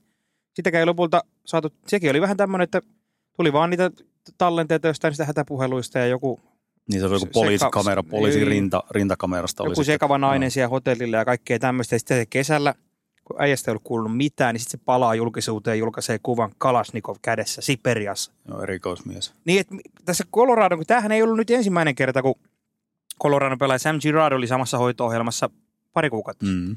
Sitäkään ei lopulta saatu, sekin oli vähän tämmöinen, että tuli vaan niitä tallenteita jostain niistä hätäpuheluista ja joku, Niin se oli joku poliisikamera, poliisin niin. rinta, rintakamerasta oli joku sitten- sekava nainen joo. siellä hotellilla ja kaikkea tämmöistä. Ja sitten se kesällä, kun äijästä ei ollut kuulunut mitään, niin sitten se palaa julkisuuteen ja julkaisee kuvan Kalasnikov kädessä Siperiassa. Joo, erikoismies. Niin, että tässä Colorado, kun tämähän ei ollut nyt ensimmäinen kerta, kun Colorado pelaaja Sam Girardi oli samassa hoito-ohjelmassa pari kuukautta. Mm.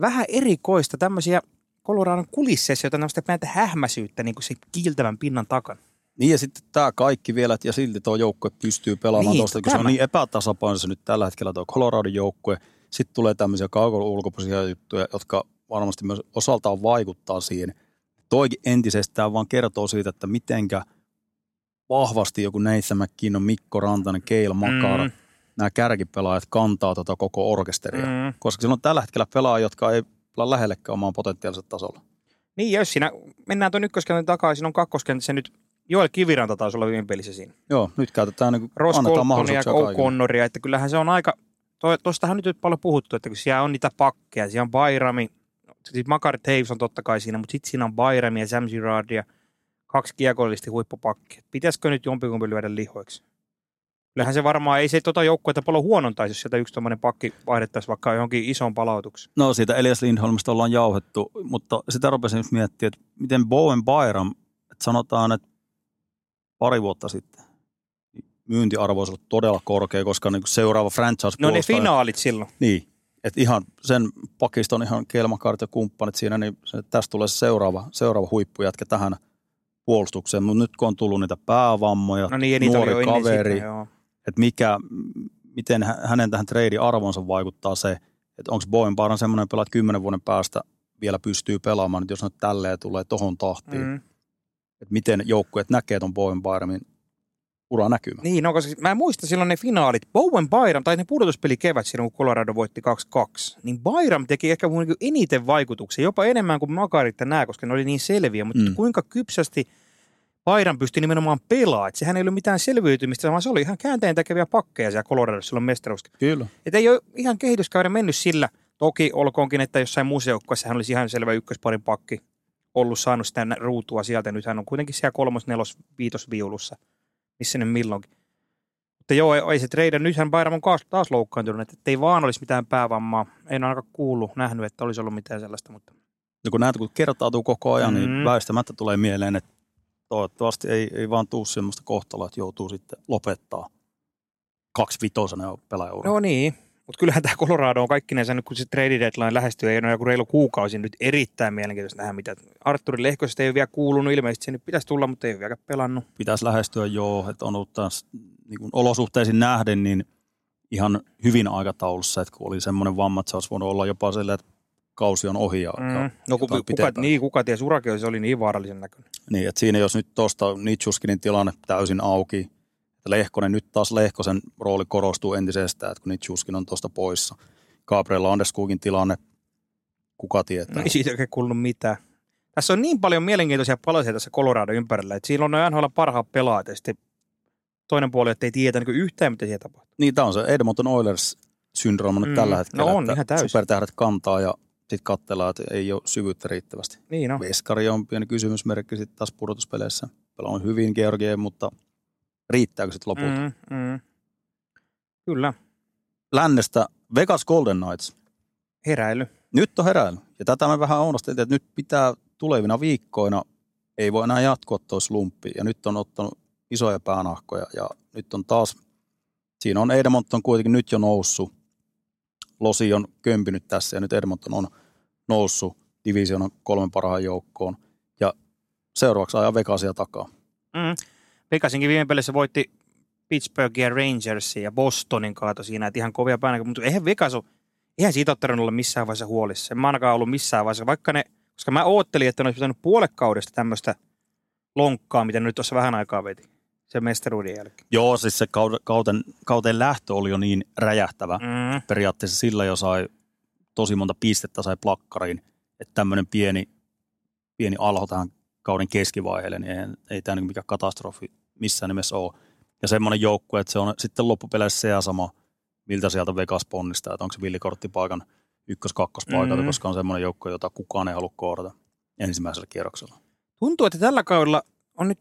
Vähän erikoista tämmöisiä Coloradon kulisseissa, joita tämmöistä pientä hähmäsyyttä niin kuin se kiiltävän pinnan takana. Niin ja sitten tämä kaikki vielä, että ja silti tuo joukkue pystyy pelaamaan Niin, tuosta, kun se on niin epätasapainossa nyt tällä hetkellä tuo Colorado joukkue. Sitten tulee tämmöisiä kaukon ulkopuolisia juttuja, jotka varmasti myös osaltaan vaikuttaa siihen. Toikin entisestään vaan kertoo siitä, että mitenkä vahvasti joku Nathan McKinnon, Mikko Rantanen, Keil Makar, Mm. nämä kärkipelaajat kantaa tota koko orkesteria. Mm. Koska siellä on tällä hetkellä pelaajia, jotka ei pelaa lähellekään omaan potentiaalisella tasolla. Niin, jos siinä mennään tuon ykköskentän takaisin, on kakkoskentässä nyt Joel Kiviranta taisi olla viime pelissä siinä. Joo, nyt käytetään, niin Ross annetaan mahdollisuuksia. O'Connoria, että kyllähän se on aika, on nyt nyt paljon puhuttu, että kun siellä on niitä pakkeja, siellä on Bayrami, siis Makar Taves on totta kai siinä, mutta sitten siinä on Bayrami ja Sam Girardi ja kaksi kiekollisesti huippupakkia. Pitäisikö nyt jompikumpi lyödä lihoiksi? Kyllähän se varmaan, ei se tota joukkuetta paljon huonontaisi, jos sieltä yksi tuommoinen pakki vaihdettaisiin vaikka johonkin isoon palautukseen. No siitä Elias Lindholmista ollaan jauhettu, mutta sitä rupesin nyt miettimään, että miten Bowen Byram, että sanotaan, että pari vuotta sitten myyntiarvo olisi ollut todella korkea, koska niin seuraava franchise No ne finaalit silloin. Niin, että ihan sen pakiston ihan Kelmakart ja kumppanit siinä, niin se, tästä tulee se seuraava, seuraava huippujätkä tähän puolustukseen. Mutta nyt kun on tullut niitä päävammoja, No niin, niitä nuori ennen kaveri, että mikä, miten hä- hänen tähän trade-arvonsa vaikuttaa se, että onko Bowen Byram semmoinen pelaaja, että kymmenen vuoden päästä vielä pystyy pelaamaan, nyt jos nyt tälleen tulee tohon tahtiin, mm. Että miten joukkueet näkee ton Bowen Byramin ura näkymä. Niin, no, koska mä muistan silloin ne finaalit. Bowen Byram, tai ne pudotuspeli kevät silloin, kun Colorado voitti 2-2, niin Byram teki ehkä mun eniten vaikutuksia, jopa enemmän kuin Makarit nää, koska ne oli niin selviä. Mutta Mm. kuinka kypsästi Byram pystyi nimenomaan pelaamaan. Että sehän ei ollut mitään selviytymistä, vaan se oli ihan käänteen tekeviä pakkeja siellä Coloradossa silloin mestaruus. Kyllä. Että ei ole ihan kehityskäyrä mennyt sillä. Toki olkoonkin, että jossain muussa joukkueessa hän olisi ihan selvä ykkösparin pakki ollut saanut sitä ruutua sieltä. Nyt hän on kuitenkin siellä kolmos, nelos, viitos viulussa, missä ne milloinkin. Mutta joo, ei, ei se treida. Nythän Bayram on taas, loukkaantunut, että ei vaan olisi mitään päävammaa. En ainakaan kuullut, nähnyt, että olisi ollut mitään sellaista. Mutta Ja kun näitä kun kertautuu koko ajan, mm. niin Mm. väistämättä tulee mieleen, että toivottavasti ei, ei vaan tuu semmoista kohtaloa, että joutuu sitten lopettaa kaksi vitosena pelaajaura. no niin, mutta kyllähän tämä Colorado on kaikkinensa nyt, kun se trade deadline lähestyy, ei ole joku reilu kuukausi nyt erittäin mielenkiintoista nähdä, mitä Arturi Lehkosesta ei ole vielä kuulunut, ilmeisesti se nyt pitäisi tulla, mutta ei ole vielä pelannut. Pitäisi lähestyä joo, että on ollut taas niin kuin olosuhteisiin nähden, niin ihan hyvin aikataulussa, että kun oli semmoinen vamma, että se olisi voinut olla jopa silleen, että kausi on ohi. Ja, Mm. No kuka, kuka, niin, kuka ties, Urake se oli niin vaarallisen näköinen. Niin, että siinä jos nyt tuosta Nitsuskinin tilanne täysin auki, Lehkonen, nyt taas Lehkosen rooli korostuu entisestään, että kun Nitsuskin on tuosta poissa. Gabriel Landeskogin tilanne, kuka tietää. No ei siitä oikein kuulunut mitään. Tässä on niin paljon mielenkiintoisia palasia tässä Colorado ympärillä, että siinä on noin NHL parhaat pelaajat ja sitten toinen puoli, että ei tiedä niin yhtään, mitä siellä tapahtuu. Niin, tämä on se Edmonton Oilers-syndrooma nyt Mm. tällä hetkellä, No on, että ihan täysin. supertähdet kantaa ja sitten katsellaan, että ei ole syvyyttä riittävästi. Niin no. Veskari on pieni kysymysmerkki sitten taas pudotuspeleissä. Pelaa hyvin Georgien, mutta riittääkö sitten lopulta? Mm. Mm. Kyllä, Lännestä Vegas Golden Knights. heräily. Nyt on heräily. Ja tätä me vähän ounasteltiin, että nyt pitää tulevina viikkoina, ei voi enää jatkoa tuo slumppi. Ja nyt on ottanut isoja päänahkoja ja nyt on taas, siinä on Edmonton kuitenkin nyt jo noussut. Losi on kömpinyt tässä ja nyt Edmonton on noussut divisionan kolmen parhaan joukkoon. Ja seuraavaksi ajaa Vegasia takaa. Mm. Vegasinkin viime pelissä voitti Pittsburghia Rangersia ja Bostonin kaato siinä, että ihan kovia päänä, mutta eihän Vegas ole, eihän siitä ole tarvinnut olla missään vaiheessa huolissa. En mä ainakaan ollut missään vaiheessa, vaikka ne, koska mä oottelin, että ne olisi pitänyt puolekaudesta tämmöistä lonkkaa, mitä nyt tuossa vähän aikaa veti, sen mestaruuden jälkeen. Joo, siis se kauden, kauden, kauteen lähtö oli jo niin räjähtävä. Mm. periaatteessa sillä jo sai tosi monta pistettä sai plakkariin, että tämmöinen pieni pieni alho tähän kauden keskivaiheelle, niin ei, ei tämä niin mikään katastrofi missään nimessä ole. Ja semmoinen joukkue, että se on sitten loppupeleissä se ja sama, miltä sieltä Vegas ponnistaa, että onko se villikorttipaikan ykkös-kakkospaikalta, Mhm. mm-hmm. koska on semmoinen joukkue, jota kukaan ei halua kohdata ensimmäisellä kierroksella. Tuntuu, että tällä kaudella on nyt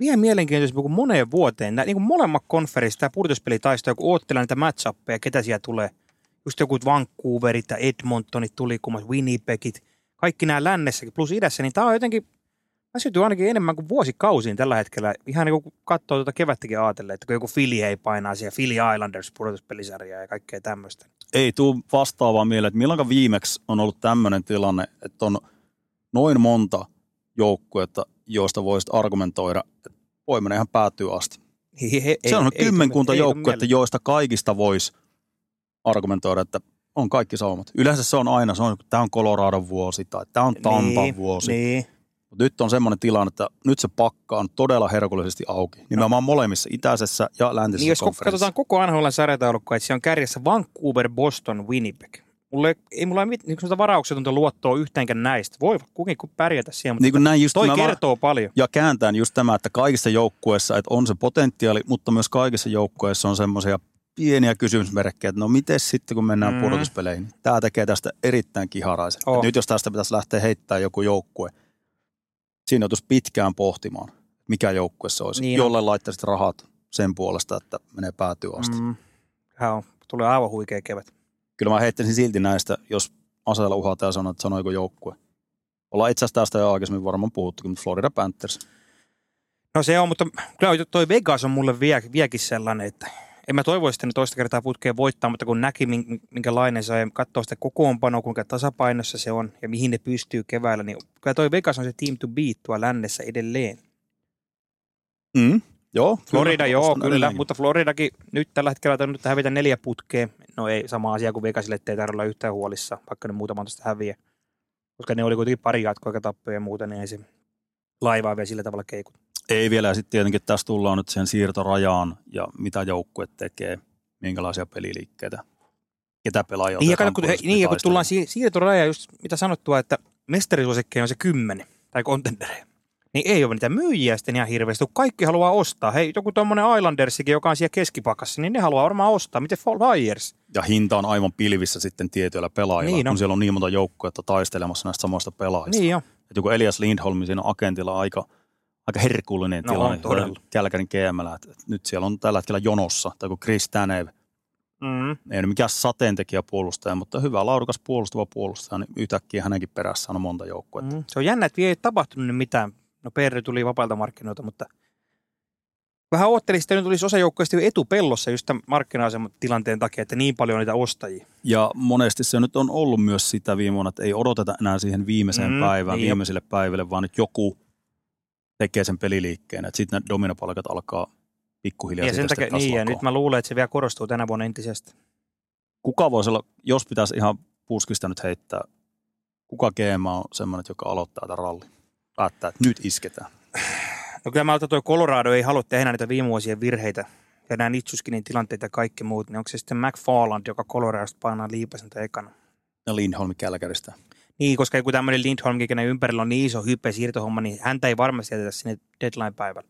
vielä mielenkiintoisempi kuin moneen vuoteen. Nämä, niin kuin molemmat konferenssit, tämä pudotuspelitaisto, kun oottelee niitä matchappeja, ketä siellä tulee. Just joku Vancouverit ja Edmontonit tuli, kummat Winnipegit, kaikki nämä lännessäkin plus idässä, niin tämä on jotenkin, mä sytyn ainakin enemmän kuin vuosikausiin tällä hetkellä. Ihan niin kuin katsoo tuota kevättäkin ajatellen, että kun joku Philly ei painaa siellä, Philly Islanders pudotuspelisarjaa ja kaikkea tämmöistä. Ei tuu vastaavaa mieleen, että milloin viimeksi on ollut tämmöinen tilanne, että on noin monta joukkuetta, joista voisit argumentoida, että voi mennä ihan päätyy asti. He, he, Se on kymmenkunta ei- ei- joukkuetta, joista kaikista voisi argumentoida, että on kaikki saumat. Yleensä se on aina, se on, tämä on Coloradon vuosi tai tämä on Tampan niin, vuosi. Niin. Mutta nyt on semmoinen tilanne, että nyt se pakka on todella herkullisesti auki. Nimenomaan molemmissa, itäisessä ja läntisessä Niin jos katsotaan koko NHL sarjataulukkoa, että siellä on kärjessä Vancouver, Boston, Winnipeg. Mulle, ei mulla ole mit, niin varauksetonta luottoa yhteenkään näistä. Voi kukin kun pärjätä siellä, mutta Niin kuin näin just toi kertoo paljon. Ja kääntään just tämä, että kaikissa joukkueissa että on se potentiaali, mutta myös kaikissa joukkueissa on semmoisia pieniä kysymysmerkkejä, että no miten sitten kun mennään Mm. pudotuspeleihin. Tämä tekee tästä erittäin kiharaisen. Oh. Oh. Nyt jos tästä pitäisi lähteä heittämään joku joukkue, siinä joutuisi pitkään pohtimaan, mikä joukkue se olisi, Niin niin on. jolle laittaisit rahat sen puolesta, että menee päätyy asti. Mm. On, tulee aivan huikea kevät. Kyllä mä heittäisin silti näistä, jos aseella uhataan ja sanoo, että sanoo joku joukkue. Ollaan itse asiassa tästä jo aikaisemmin varmaan puhuttukin, mutta Florida Panthers. No se on, mutta kyllä toi Vegas on mulle vie, viekin sellainen, että en mä toivoisi sitä toista kertaa putkeen voittaa, mutta kun näki min- minkälainen se on ja katsoo sitä kokoonpanoa, kuinka tasapainossa se on ja mihin ne pystyy keväällä, niin kyllä toi Vegas on se team to beat tuolla lännessä edelleen. Mm. Joo. Florida, joo, ostan kyllä, edelleenkin. mutta Floridakin nyt tällä hetkellä on nyt hävitä neljä putkeen. No ei sama asia kuin Vegasille, ettei tarvitse olla yhtään huolissa, vaikka ne muutaman tästä häviä. Koska ne oli kuitenkin pari jatkoaikatappoja ja muuta, niin ei se laivaa vielä sillä tavalla keikut. Ei vielä, ja sitten tietenkin tässä tullaan nyt sen siirtorajaan ja mitä joukkue tekee, minkälaisia peliliikkeitä, ketä pelaajia Niin ja, kato, kun, pudotuspeli niin, ja kun tullaan si- siirtoraja, just mitä sanottua, että mestarisuosikkeja on se kymmenen, tai kontendereja. Niin ei ole niitä myyjiä sitten ihan hirveästi, kun kaikki haluaa ostaa. Hei, joku tuommoinen Islandersikin, joka on siellä keskipakassa, niin ne haluaa varmaan ostaa. Miten Flyers? Ja hinta on aivan pilvissä sitten tietyillä pelaajilla, Niin on. kun siellä on niin monta joukkuetta taistelemassa näistä samoista pelaajista. Niin jo. Et joku Elias Lindholm siinä agentilla aika, aika herkullinen No tilanne. Kälkärin GMllä, nyt siellä on tällä hetkellä jonossa, tai kuin Chris Tanev, Mm. ei ole mikään sateentekijä puolustaja, mutta hyvä laadukas puolustava puolustaja, niin yhtäkkiä hänenkin perässä on monta joukkuetta. Mm. Se on jännä, että ei tapahtunut nyt mitään. No Perry tuli vapailta markkinoilta, mutta vähän oottelin, että nyt tulisi osa joukkoista jo etupellossa just tämän markkina-aseman tilanteen takia, että niin paljon on niitä ostajia. Ja monesti se nyt on ollut myös sitä viime vuonna, että ei odoteta enää siihen viimeiseen Mm, päivään, niin niin viimeisille päiville, vaan nyt joku tekee sen peliliikkeen. Että sitten ne dominopalkat alkaa pikkuhiljaa Ja sen takia, niin, ja nyt mä luulen, että se vielä korostuu tänä vuonna entisestä. Kuka voisi olla, jos pitäisi ihan puskista nyt heittää, kuka GM on semmoinen, joka aloittaa tämän rallin? Päättää, että nyt isketään. No kyllä mä otan tuo Colorado ei halua tehdä näitä viime vuosien virheitä ja nämä Nitsuskinin tilanteita ja kaikki muut, niin onko se sitten McFarland, joka Coloradosta painaa liipasen ekana? Ja Lindholm Kälkäristä. Niin, koska joku tämmöinen Lindholm, kenen ympärillä on niin iso hype siirtohomma, niin häntä ei varmasti jätetä sinne deadline-päivällä.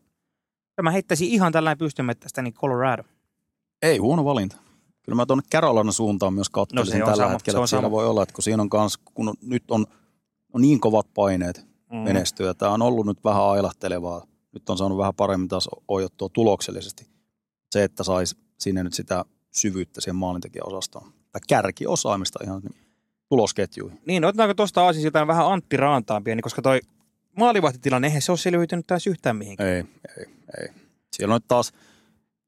Mä heittäisin ihan tällainen pystymättä tästä niin Colorado. Ei huono valinta. Kyllä mä tuonne Carolina suuntaan myös katselisin No tällä sama, hetkellä. se on siellä sama. voi olla, että kun siinä on kans, kun nyt on, on niin kovat paineet Mm. menestyä. Tämä on ollut nyt vähän ailahtelevaa. Nyt on saanut vähän paremmin taas ojottua tuloksellisesti. Se, että saisi sinne nyt sitä syvyyttä siihen maalintekijäosastoon. Tai kärkiosaamista ihan tulosketjuihin. Niin, otetaanko tuosta aasin sieltä vähän Antti Raantaan pieni, koska toi maalivahtitilanne, eihän se ole selviytynyt taas yhtään mihinkään. Ei, ei, ei. Siellä on nyt taas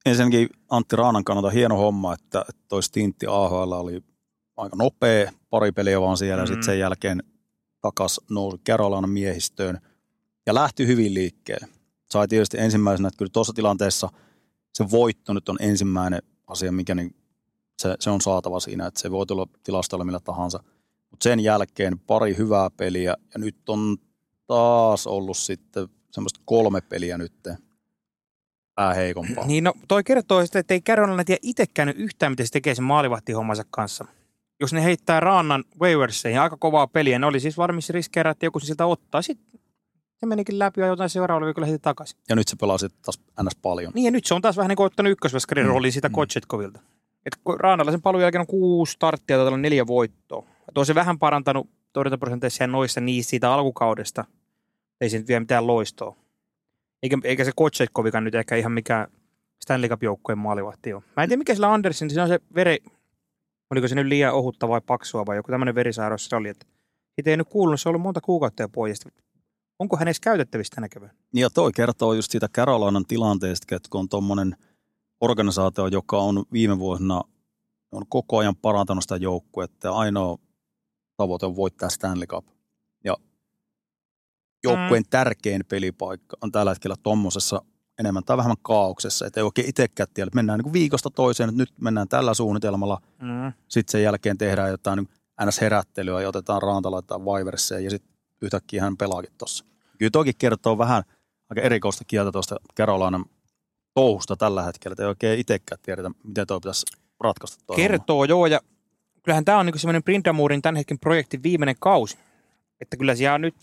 ensinnäkin Antti Raanan kannalta hieno homma, että toi stintti AHL oli aika nopea, pari peliä vaan siellä, mm. Mm. sitten sen jälkeen takas nousi Carolinan miehistöön ja lähti hyvin liikkeelle. Sai tietysti ensimmäisenä, että kyllä tuossa tilanteessa se voitto nyt on ensimmäinen asia, mikä niin se, se on saatava siinä, että se voi tulla tilastolla millä tahansa. Mutta sen jälkeen pari hyvää peliä ja nyt on taas ollut sitten semmoista kolme peliä nyt pää heikompaa. Niin no, toi kertoo sitten, että ei Carolina tiedä itsekään yhtään, miten se tekee sen maalivahtihommansa kanssa. Jos ne heittää Raannan waiversiin ja aika kovaa peliä, ne oli siis varmissa riskeerä, että joku sieltä ottaa. Sitten Se menikin läpi ja jotain seuraavalla viikolla heti takaisin. Ja nyt se pelaa sitten taas ns. paljon. Niin ja nyt se on taas vähän niin kuin ottanut ykkösveskarin Mm, rooliin sitä mm. Kotsetkovilta. Et Raanalaisen palun jälkeen on kuusi starttia, olla neljä voittoa. On se vähän parantanut torjuntaprosenteissa ja noissa niistä siitä alkukaudesta. Ei se nyt vielä mitään loistoa. Eikä, eikä se Kotsetkovikaan nyt ehkä ihan mikään Stanley Cup-joukkueen maalivahti ole. Mä en tiedä mikä sillä Andersin, siinä on se veri, oliko se nyt liian ohutta vai paksua vai joku tämmöinen verisairaus se oli, että siitä ei nyt kuulunut, se on ollut monta kuukautta jo pois. Onko hän edes käytettävissä tänä keväänä? Niin Ja toi kertoo just siitä Carolinan tilanteesta, että kun on tuommoinen organisaatio, joka on viime vuosina on koko ajan parantanut sitä joukkuetta ja ainoa tavoite on voittaa Stanley Cup. Ja joukkueen mm. tärkein pelipaikka on tällä hetkellä tuommoisessa enemmän tai vähemmän kaauksessa, että ei oikein itsekään tiedä, että mennään niin viikosta toiseen, että nyt mennään tällä suunnitelmalla, Mm. sitten sen jälkeen tehdään jotain niin NS-herättelyä ja otetaan Raanta laittaa Vaiverseen ja sitten yhtäkkiä hän pelaakin tuossa. Kyllä toki kertoo vähän aika erikoista kieltä tuosta Carolinan touhusta tällä hetkellä, että ei oikein itsekään tiedetä, miten toi pitäisi ratkaista toi homma. Kertoo joo, ja kyllähän tämä on niinku semmoinen Brindamurin tämän hetken projektin viimeinen kausi. Että kyllä siellä nyt,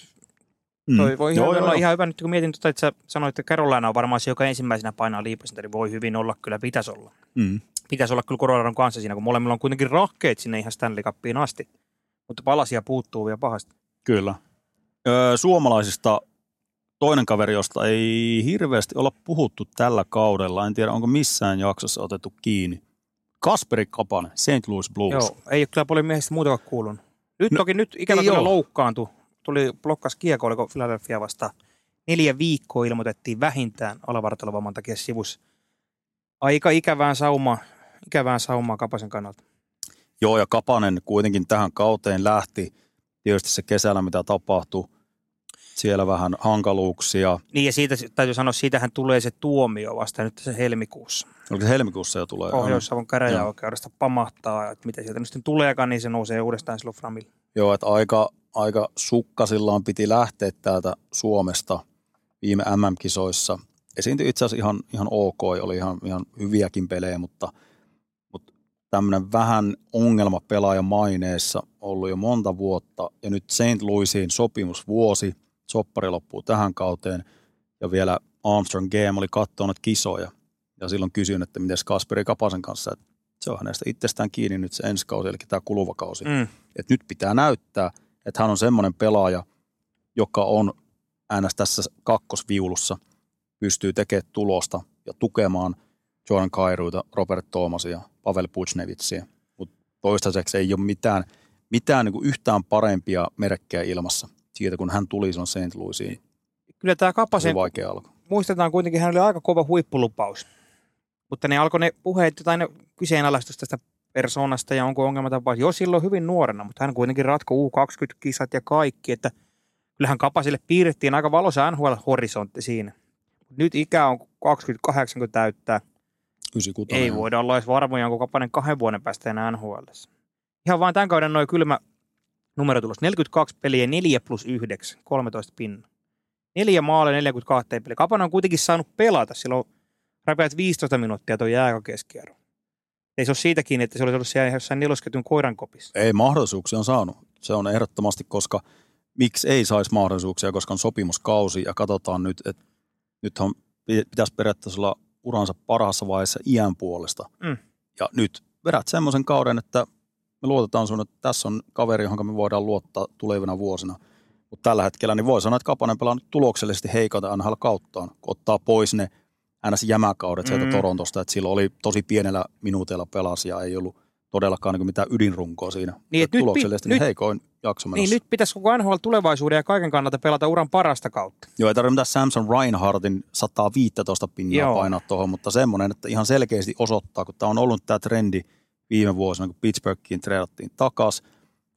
toi voi ihan, Mm. Joo, joo, olla joo. ihan hyvä nyt kun mietin, tuota, että sä sanoit, että Carolina on varmaan se, joka ensimmäisenä painaa liipasinta, niin voi hyvin olla, kyllä pitäisi olla. Mm. Pitäisi olla kyllä Coloradon kanssa siinä, kun molemmilla on kuitenkin rahkeet sinne ihan Stanley Cupiin asti. Mutta palasia puuttuu vielä pahasti. Kyllä. Öö, suomalaisista toinen kaveri, josta ei hirveästi olla puhuttu tällä kaudella, en tiedä onko missään jaksossa otettu kiinni. Kasperi Kapanen, St. Louis Blues. Joo, ei ole kyllä paljon miehistä muutakaan kuulunut. Nyt No, toki nyt ikävä kyllä loukkaantui. Tuli blokkas kiekko, oliko Philadelphia vastaan. Neljä viikkoa ilmoitettiin vähintään alavartalovamman takia sivus. Aika ikävään saumaa, ikävään saumaa Kapasen kannalta. Joo, ja Kapanen kuitenkin tähän kauteen lähti. Tietysti se kesällä, mitä tapahtui. Siellä vähän hankaluuksia. Niin ja siitä täytyy sanoa, siitähän tulee se tuomio vasta nyt se helmikuussa. Oliko se helmikuussa jo tulee? Pohjois-Savon käräjäoikeudesta pamahtaa, että mitä sieltä nyt sitten tuleekaan, niin se nousee uudestaan silloin Framille. Joo, että aika, aika sukkasillaan piti lähteä täältä Suomesta viime MM-kisoissa. Esiintyi itse asiassa ihan, ihan ok, oli ihan, ihan hyviäkin pelejä, mutta, mutta tämmöinen vähän ongelma pelaaja maineessa ollut jo monta vuotta. Ja nyt St. Louisiin sopimusvuosi, soppari loppuu tähän kauteen ja vielä Armstrong Game oli katsonut kisoja. Ja silloin kysyin, että miten Kasperi Kapasen kanssa, että se on hänestä itsestään kiinni nyt se ensi kausi, eli tämä kuluva kausi Mm. että nyt pitää näyttää, että hän on semmoinen pelaaja, joka on äänestä tässä kakkosviulussa, pystyy tekemään tulosta ja tukemaan Jordan Kairuita, Robert Thomasia, Pavel Pucnevitsiä. Mutta toistaiseksi ei ole mitään, mitään niin kuin yhtään parempia merkkejä ilmassa siitä, kun hän tuli silloin St. Louisiin. Kyllä tämä Se Kapasen, vaikea alku. muistetaan kuitenkin, hän oli aika kova huippulupaus. Mutta ne alkoi ne puheet, tai ne kyseenalaistus tästä persoonasta ja onko ongelma tapaus. Jo silloin hyvin nuorena, mutta hän kuitenkin ratko U20-kisat ja kaikki, että kyllähän Kapasille piirrettiin aika valoisa NHL-horisontti siinä. Nyt ikä on 28, kun täyttää. 96. Ei voida olla edes varmoja, onko Kapanen kahden vuoden päästä enää NHL. Ihan vain tämän kauden noin kylmä numerotulos. 42 peliä, 4 plus 9, 13 pinna. Neljä maalia 42 peliä. Kapanen on kuitenkin saanut pelata. Silloin rapeat 15 minuuttia tuo jääkokeskiero. Ei se ole siitä kiinni, että se olisi ollut siellä jossain nelosketjun koiran kopissa. Ei mahdollisuuksia on saanut. Se on ehdottomasti, koska miksi ei saisi mahdollisuuksia, koska on sopimuskausi ja katsotaan nyt, että nythän pitäisi periaatteessa olla uransa parhaassa vaiheessa iän puolesta. Mm. Ja nyt vedät semmoisen kauden, että me luotetaan sun, että tässä on kaveri, johon me voidaan luottaa tulevina vuosina. Mutta tällä hetkellä niin voi sanoa, että Kapanen pelaa nyt tuloksellisesti heikota NHL kauttaan, kun ottaa pois ne ns. jämäkaudet sieltä Mm. Torontosta, että silloin oli tosi pienellä minuuteilla pelasi ja ei ollut todellakaan niin mitään ydinrunkoa siinä. Niin, Että nyt tuloksellisesti nyt- nyt, heikoin jakso menossa. Niin nyt pitäisi koko NHL tulevaisuuden ja kaiken kannalta pelata uran parasta kautta. Joo, ei tarvitse mitään Samson Reinhardtin 115 pinnaa Joo. painaa tuohon, mutta semmoinen, että ihan selkeästi osoittaa, kun tämä on ollut tämä trendi viime vuosina, kun Pittsburghiin treidattiin takas.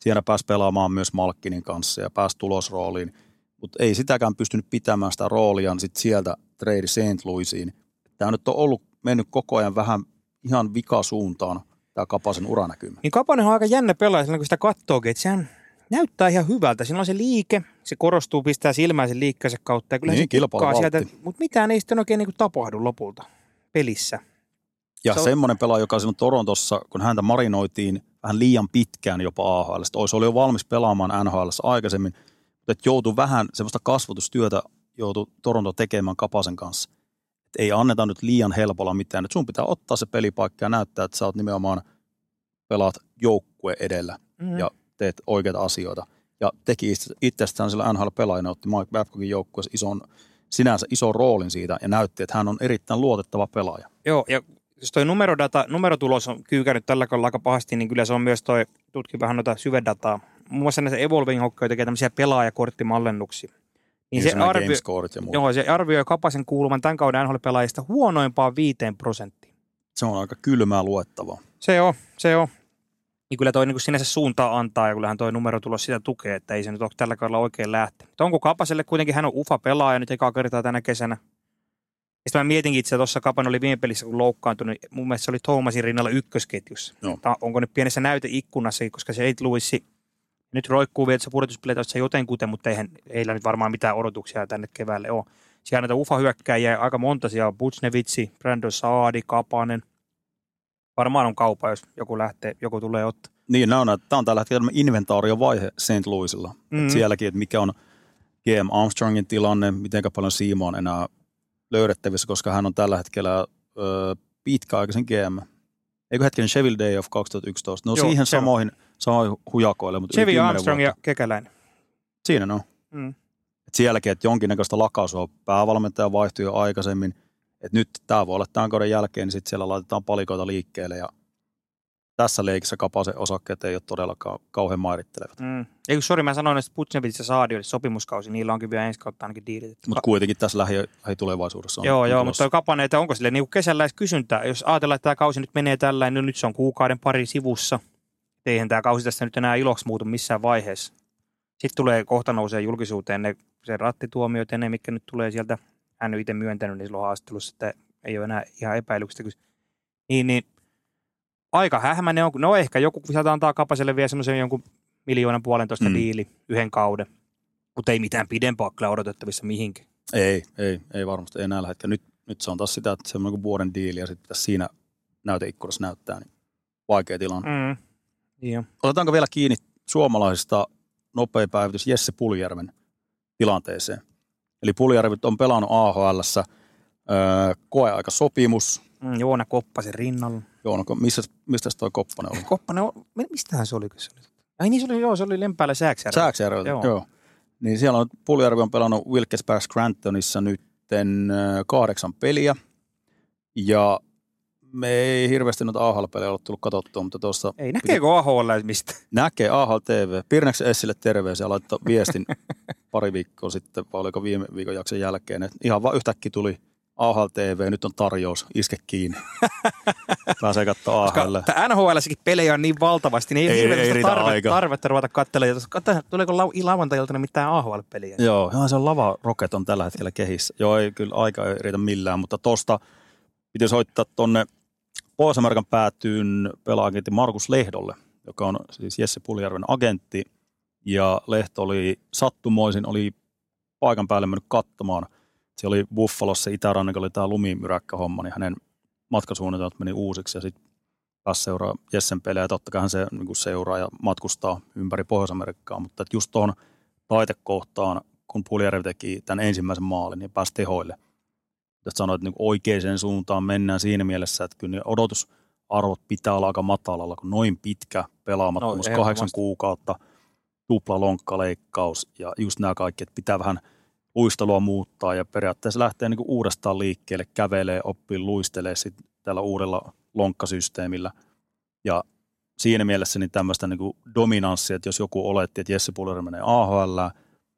Siellä pääsi pelaamaan myös Malkkinin kanssa ja pääsi tulosrooliin, mutta ei sitäkään pystynyt pitämään sitä roolia sit sieltä trade St. Louisiin. Tämä nyt on ollut mennyt koko ajan vähän ihan vikasuuntaan, tämä Kapasen uranäkymä. Niin Kapanen on aika jännä pelaaja silloin, kun sitä katsookin, että sehän näyttää ihan hyvältä. Siinä on se liike, se korostuu, pistää silmään sen liikkeensä kautta. Ja kyllä Niin, se sieltä, mutta mitään ei sitten oikein niin tapahdu lopulta pelissä. Ja Se on- semmoinen pelaaja, joka silloin Torontossa, kun häntä marinoitiin vähän liian pitkään jopa AHL, olisi ollut jo valmis pelaamaan NHL aikaisemmin, Että joutui vähän semmoista kasvatustyötä joutui Toronto tekemään Kapasen kanssa. Et ei anneta nyt liian helpolla mitään. Et sun pitää ottaa se pelipaikka ja näyttää, että sä oot nimenomaan pelaat joukkue edellä Mm. ja teet oikeita asioita. Ja teki itse- itsestään sillä NHL-pelaajana, otti Mike Babcockin joukkueessa ison, sinänsä ison roolin siitä ja näytti, että hän on erittäin luotettava pelaaja. Joo, ja jos toi numerodata, numerotulos on kyykännyt tällä kaudella aika pahasti, niin kyllä se on myös toi, tutki vähän noita syvedataa. Muun muassa näissä Evolving Hockey tekee tämmöisiä pelaajakorttimallennuksia. Niin se, Esimerkiksi arvio, ja muuta. joo, se arvioi Kapasen kuuluvan tämän kauden NHL-pelaajista huonoimpaan viiteen prosenttiin. Se on aika kylmää luettavaa. Se on, se on. Niin kyllä toi niin sinänsä suuntaa antaa ja kyllähän toi numerotulos sitä tukee, että ei se nyt ole tällä kaudella oikein lähtenyt. Mutta onko Kapaselle kuitenkin, hän on ufa pelaaja nyt ekaa kertaa tänä kesänä. Sitten mä mietinkin itse, tuossa Kapan oli viime pelissä, kun loukkaantui, niin mun mielestä se oli Thomasin rinnalla ykkösketjussa. Joo. Ta- onko nyt pienessä näyteikkunassa, koska se ei Louisi nyt roikkuu vielä, että se pudotuspeleitä jotenkuten, mutta eihän heillä nyt varmaan mitään odotuksia tänne keväälle ole. Siellä näitä ufa-hyökkäjiä aika monta, siellä on Buchnevitsi, Brandon Saadi, Kapanen. Varmaan on kaupa, jos joku lähtee, joku tulee ottaa. Niin, nämä on, tämä on tällä hetkellä inventaariovaihe St. Louisilla. Mm. Mm. Sielläkin, että mikä on GM Armstrongin tilanne, miten paljon Siimo on enää löydettävissä, koska hän on tällä hetkellä ö, pitkäaikaisen GM. Eikö hetken Sheville Day of 2011? No Joo, siihen samoihin, samoihin hujakoille, mutta Chevy 10 Armstrong vuotta. ja Kekäläinen. Siinä ne on. Mm. Et sielläkin, että jonkinnäköistä lakaisua päävalmentaja vaihtui jo aikaisemmin. Et nyt tämä voi olla tämän kauden jälkeen, niin sitten siellä laitetaan palikoita liikkeelle ja tässä leikissä Kapasen osakkeet ei ole todellakaan kauhean mairittelevat. Mm. Ei kun sori, mä sanoin, että Putsevits ja Saadi oli sopimuskausi, niillä onkin vielä ensi kautta ainakin diilit. Mutta kuitenkin tässä lähi- lähitulevaisuudessa on. Joo, on joo, tulossa. mutta toi Kapanen, että onko sille niin kesällä edes kysyntää? Jos ajatellaan, että tämä kausi nyt menee tällä, niin nyt se on kuukauden pari sivussa. Eihän tämä kausi tästä nyt enää iloksi muutu missään vaiheessa. Sitten tulee kohta nousee julkisuuteen ne, se rattituomiot ja ne, mikä nyt tulee sieltä. Hän on itse myöntänyt niin silloin haastattelussa, että ei ole enää ihan epäilyksistä. Niin, niin aika hähmäinen on. No ehkä joku sieltä antaa Kapaselle vielä semmoisen jonkun miljoonan puolentoista mm. Diili yhden kauden. Mutta ei mitään pidempaa kyllä odotettavissa mihinkään. Ei, ei, ei varmasti enää lähde. Nyt, nyt se on taas sitä, että se on niin vuoden diili ja sitten siinä näyteikkunassa näyttää, niin vaikea tilanne. Mm. Mm. Joo. Otetaanko vielä kiinni suomalaisista nopea päivitys Jesse Puljärven tilanteeseen? Eli Puljärvi on pelannut AHLssä öö, koeaikasopimus. Mm, Joona Koppasen rinnalla. Joo, no, missä, mistä toi Koppanen oli? Koppanen, mistähän se oli? Se oli? Ai niin, se oli, joo, se oli Lempäällä Sääksärä. Sääksjärveltä, Joo. joo. Niin siellä on, Puljärvi on pelannut Wilkes-Barre Scrantonissa nytten ö, kahdeksan peliä. Ja me ei hirveästi noita AHL-pelejä ole tullut katsottua, mutta tuossa Ei, näkeekö AHL mistä? näkee AHL TV. Pirneksen Essille terveisiä laittoi viestin pari viikkoa sitten, vai oliko viime viikon jakson jälkeen, että ihan vaan yhtäkkiä tuli AHL TV, nyt on tarjous, iske kiinni. Pääsee katsoa AHL. NHLssäkin pelejä on niin valtavasti, niin ei, Ei- ei, hirveästi ei riitä tarve, aika. tarvetta ruveta katselemaan. Tuleeko lau- lauantai-iltana mitään AHL-peliä? Joo, ihan se Lava Rocket on tällä hetkellä kehissä. Joo, ei kyllä aika ei riitä millään, mutta tosta piti soittaa tonne Pohjois-Amerikan päätyyn pelaajantti Markus Lehdolle, joka on siis Jesse Puljärven agentti. Ja Lehto oli sattumoisin, oli paikan päälle mennyt katsomaan. Se oli Buffalossa itärannikolla oli tämä lumimyräkkähomma, niin hänen matkasuunnitelmat meni uusiksi ja sitten pääsi seuraa Jessen pelejä. Totta kai hän se niin seuraa ja matkustaa ympäri Pohjois-Amerikkaa, mutta just tuohon taitekohtaan, kun Puljärvi teki tämän ensimmäisen maalin ja pääsi tehoille. Että sanoit, että niin oikeaan suuntaan mennään siinä mielessä, että kyllä odotusarvot pitää olla aika matalalla, kun noin pitkä pelaamattomuus, No, kahdeksan kuukautta, tupla lonkkaleikkaus ja just nämä kaikki, että pitää vähän luistelua muuttaa ja periaatteessa lähtee niin uudestaan liikkeelle, kävelee, oppii, luistelee sitten tällä uudella lonkkasysteemillä. Ja siinä mielessä niin tämmöistä niin dominanssia, että jos joku oletti, että Jesse Puller menee AHL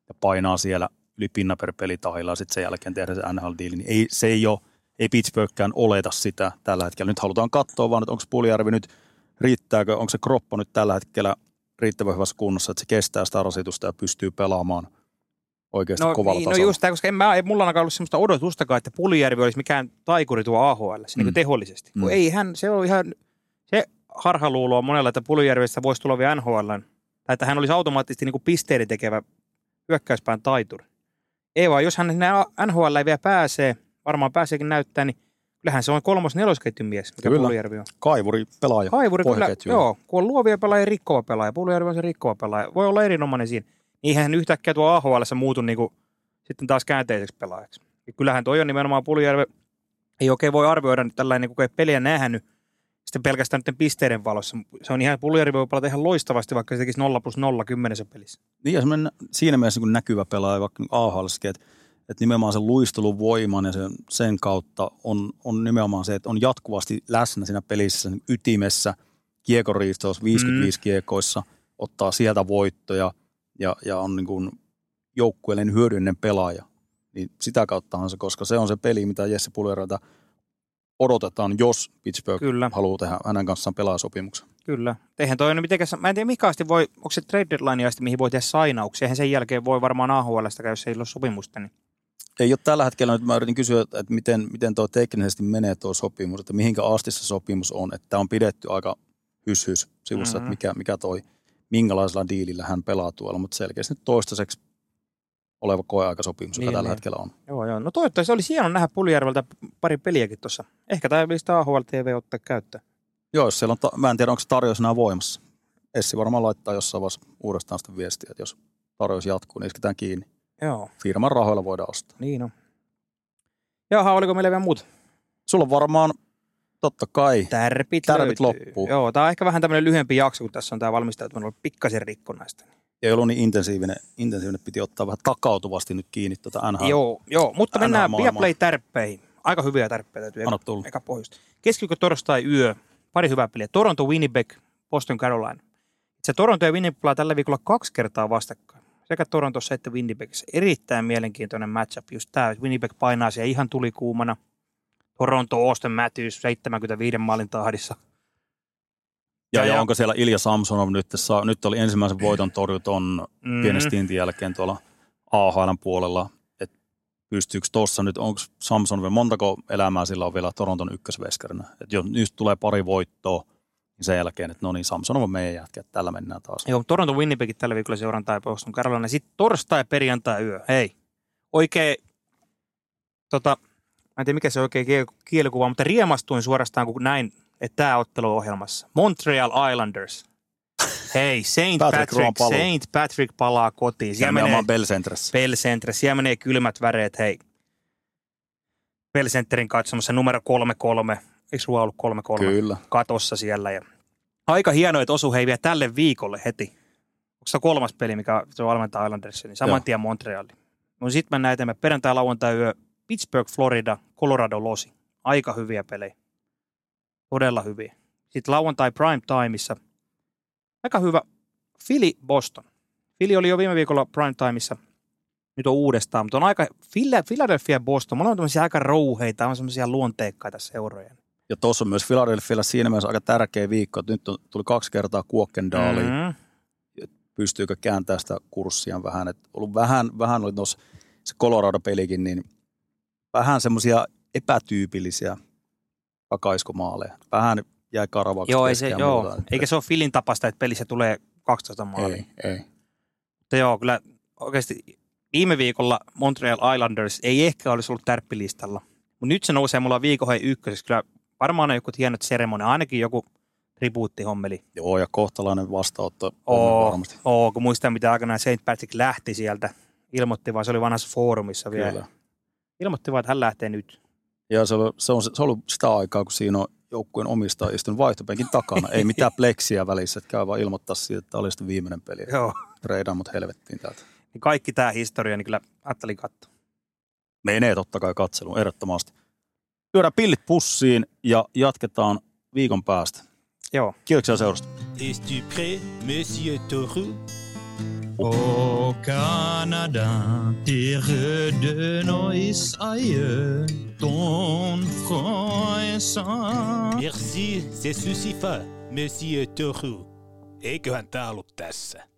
ja painaa siellä yli pinna per pelitahilla ja sitten sen jälkeen tehdä se NHL-diili, niin ei, se ei ole, ei Pittsburghkään oleta sitä tällä hetkellä. Nyt halutaan katsoa vaan, että onko Puljärvi nyt, riittääkö, onko se kroppa nyt tällä hetkellä riittävän hyvässä kunnossa, että se kestää sitä rasitusta ja pystyy pelaamaan oikeasti No, kovalla niin, no tasolla. just tämä, koska en mä, ei mulla ainakaan ollut sellaista odotustakaan, että Puljärvi olisi mikään taikuri tuo AHL, niin Mm. tehollisesti. Kun Mm. ei hän, se on ihan, se harhaluulo on monella, että Puljärvestä voisi tulla vielä NHL, tai että hän olisi automaattisesti niin kuin pisteiden tekevä hyökkäyspään taituri. Ei vaan, jos hän sinne NHL ei vielä pääsee, varmaan pääseekin näyttää, niin kyllähän se on kolmos nelosketjun mies, mikä Kyllä. Puljärvi on. Kaivuri pelaaja. Kaivuri kyllä, joo, kun on luovia pelaajia rikkova pelaaja, Puljärvi on se rikkova pelaaja, voi olla erinomainen siinä. Eihän hän yhtäkkiä tuo AHL muutu niinku, sitten taas käänteiseksi pelaajaksi. Ja kyllähän toi on nimenomaan Puljärve, ei oikein voi arvioida nyt tällainen, niin kun ei peliä nähnyt, sitten pelkästään nyt pisteiden valossa. Se on ihan, Puljärvi voi pelata ihan loistavasti, vaikka se tekisi 0 plus 0 kymmenessä pelissä. Niin ja siinä mielessä niin näkyvä pelaaja vaikka AHL, että, että nimenomaan sen luistelun voiman ja sen, sen kautta on, on nimenomaan se, että on jatkuvasti läsnä siinä pelissä sen ytimessä, kiekoriistossa, 55 mm. kiekoissa, ottaa sieltä voittoja ja, ja on niin kuin joukkueellinen hyödyllinen pelaaja. Niin sitä kauttahan se, koska se on se peli, mitä Jesse Puljeralta odotetaan, jos Pittsburgh Kyllä. haluaa tehdä hänen kanssaan pelaasopimuksen. Kyllä. Eihän toi mitenkään, mä en tiedä mikä asti voi, onko se trade deadline asti, mihin voi tehdä sainauksia. Eihän sen jälkeen voi varmaan käydä, jos ei ole sopimusta. Niin. Ei ole tällä hetkellä, nyt mä yritin kysyä, että miten, miten tuo teknisesti menee tuo sopimus, että mihinkä asti se sopimus on, että on pidetty aika hys-hys sivussa, mm-hmm. että mikä, mikä toi, minkälaisella diilillä hän pelaa tuolla, mutta selkeästi nyt toistaiseksi oleva koeaikasopimus, joka Niin, tällä niin. hetkellä on. Joo, joo. No toivottavasti olisi hieno nähdä Puljärveltä pari peliäkin tuossa. Ehkä tämä pitäisi AHL TV ottaa käyttöön. Joo, jos siellä on, ta- mä en tiedä, onko se tarjous enää voimassa. Essi varmaan laittaa jossain vaiheessa uudestaan sitä viestiä, että jos tarjous jatkuu, niin isketään kiinni. Joo, Firman rahoilla voidaan ostaa. niin on. Jaha, oliko meillä vielä muuta? Sulla on varmaan, totta kai, Tärpit, Tärpit löytyy. loppuu. Joo, tämä on ehkä vähän tämmöinen lyhyempi jakso, kun tässä on tämä valmistautuminen ollut pikkasen rikkonaista. ei ollut niin intensiivinen, intensiivinen piti ottaa vähän takautuvasti nyt kiinni tuota NHL. Joo, joo, mutta mennään NHL-maailmaa. Viaplay-tärppeihin. Aika hyviä tärppejä täytyy Anna eka, tulla. eka pohjusta. Keskiviikko torstai yö, pari hyvää peliä. Toronto, Winnipeg, Boston, Carolina. Se Toronto ja Winnipeg pelaa tällä viikolla kaksi kertaa vastakkain. Sekä Torontossa että Winnipegissä. Erittäin mielenkiintoinen matchup. Just tämä, Winnipeg painaa siellä ihan tulikuumana. Toronto, Austin Matthews 75 maalin tahdissa. Ja, Ja- ja, onko siellä Ilja Samsonov nyt, saa, nyt oli ensimmäisen voiton torjuton Mm. pienen stintin jälkeen tuolla AHLn puolella. että pystyykö tuossa nyt, onko Samsonov, montako elämää sillä on vielä Toronton ykkösveskarina? Että jos nyt tulee pari voittoa, niin sen jälkeen, että no niin, Samsonov on meidän jätkä, että tällä mennään taas. Joo, Toronto Winnipegit tällä viikolla seurantaa ja Boston Carolina. Sitten torstai, perjantai, yö. Hei, oikein, tota, en tiedä mikä se oikein kiel- kielikuva, mutta riemastuin suorastaan, kun näin, että tämä ottelu on ohjelmassa. Montreal Islanders. Hei, Saint Patrick Patrick. Saint Patrick palaa kotiin. Siellä Ja menee Bell Centressä. Bell Center, siellä menee kylmät väreet, hei. Bell Centerin katsomassa numero 3-3, eikö sulla ollut 3-3? Kyllä. katossa siellä. Ja aika hienoa, että osu hei vielä tälle viikolle heti. Onko se kolmas peli, mikä se valmentaa Islandersia, niin saman Joo. tien Montreali. No sit mennään eteenpäin. Perjantai, lauantai, yö, Pittsburgh, Florida, Colorado, Losi. Aika hyviä pelejä. Todella hyviä. Sitten lauantai prime timeissa. Aika hyvä. Philly, Boston. Philly oli jo viime viikolla prime timeissa. Nyt on uudestaan, mutta on aika, Phila- Philadelphia ja Boston, molemmat on tämmöisiä aika rouheita, on semmoisia luonteikkaita seuroja. Ja tuossa on myös Philadelphialla siinä mielessä aika tärkeä viikko, että nyt on, tuli kaksi kertaa Kuokkendaaliin. Mm. pystyykö kääntämään sitä kurssia vähän. Et ollut vähän, vähän oli tuossa se Colorado-pelikin, niin vähän semmoisia epätyypillisiä takaiskomaaleja. Vähän jäi karavaksi. Joo, ei se, joo. muuta. eikä se ole Filin tapasta, että pelissä tulee 12 maalia. Ei, ei. Mutta joo, kyllä oikeasti viime viikolla Montreal Islanders ei ehkä olisi ollut tärppilistalla. Mutta nyt se nousee mulla viikon hei ykköseksi. Kyllä varmaan on joku hienot seremonia, ainakin joku tribuuttihommeli. Joo, ja kohtalainen vastaanotto Oo, varmasti. oo, kun muistan, mitä aikanaan St. Patrick lähti sieltä. Ilmoitti vaan, se oli vanhassa foorumissa vielä. Kyllä. Ilmoitti vaan, että hän lähtee nyt. Ja se, oli, se, on, se on ollut sitä aikaa, kun siinä on joukkueen omistaja istunut vaihtopenkin takana. ei mitään pleksiä välissä, että käy vaan ilmoittaa siitä, että oli sitten viimeinen peli. Joo. Treidaan mut helvettiin täältä. Niin kaikki tämä historia, niin kyllä ajattelin katsoa. Menee totta kai katseluun, ehdottomasti. Lyödään pillit pussiin ja jatketaan viikon päästä. Joo. Kiitoksia seurasta. Es-tu prêt, Monsieur Toru Au Canada, terre de nos aïeux, ton front. Merci, c'est suffisant, Monsieur Toru. Eiköhän tää ollut tässä.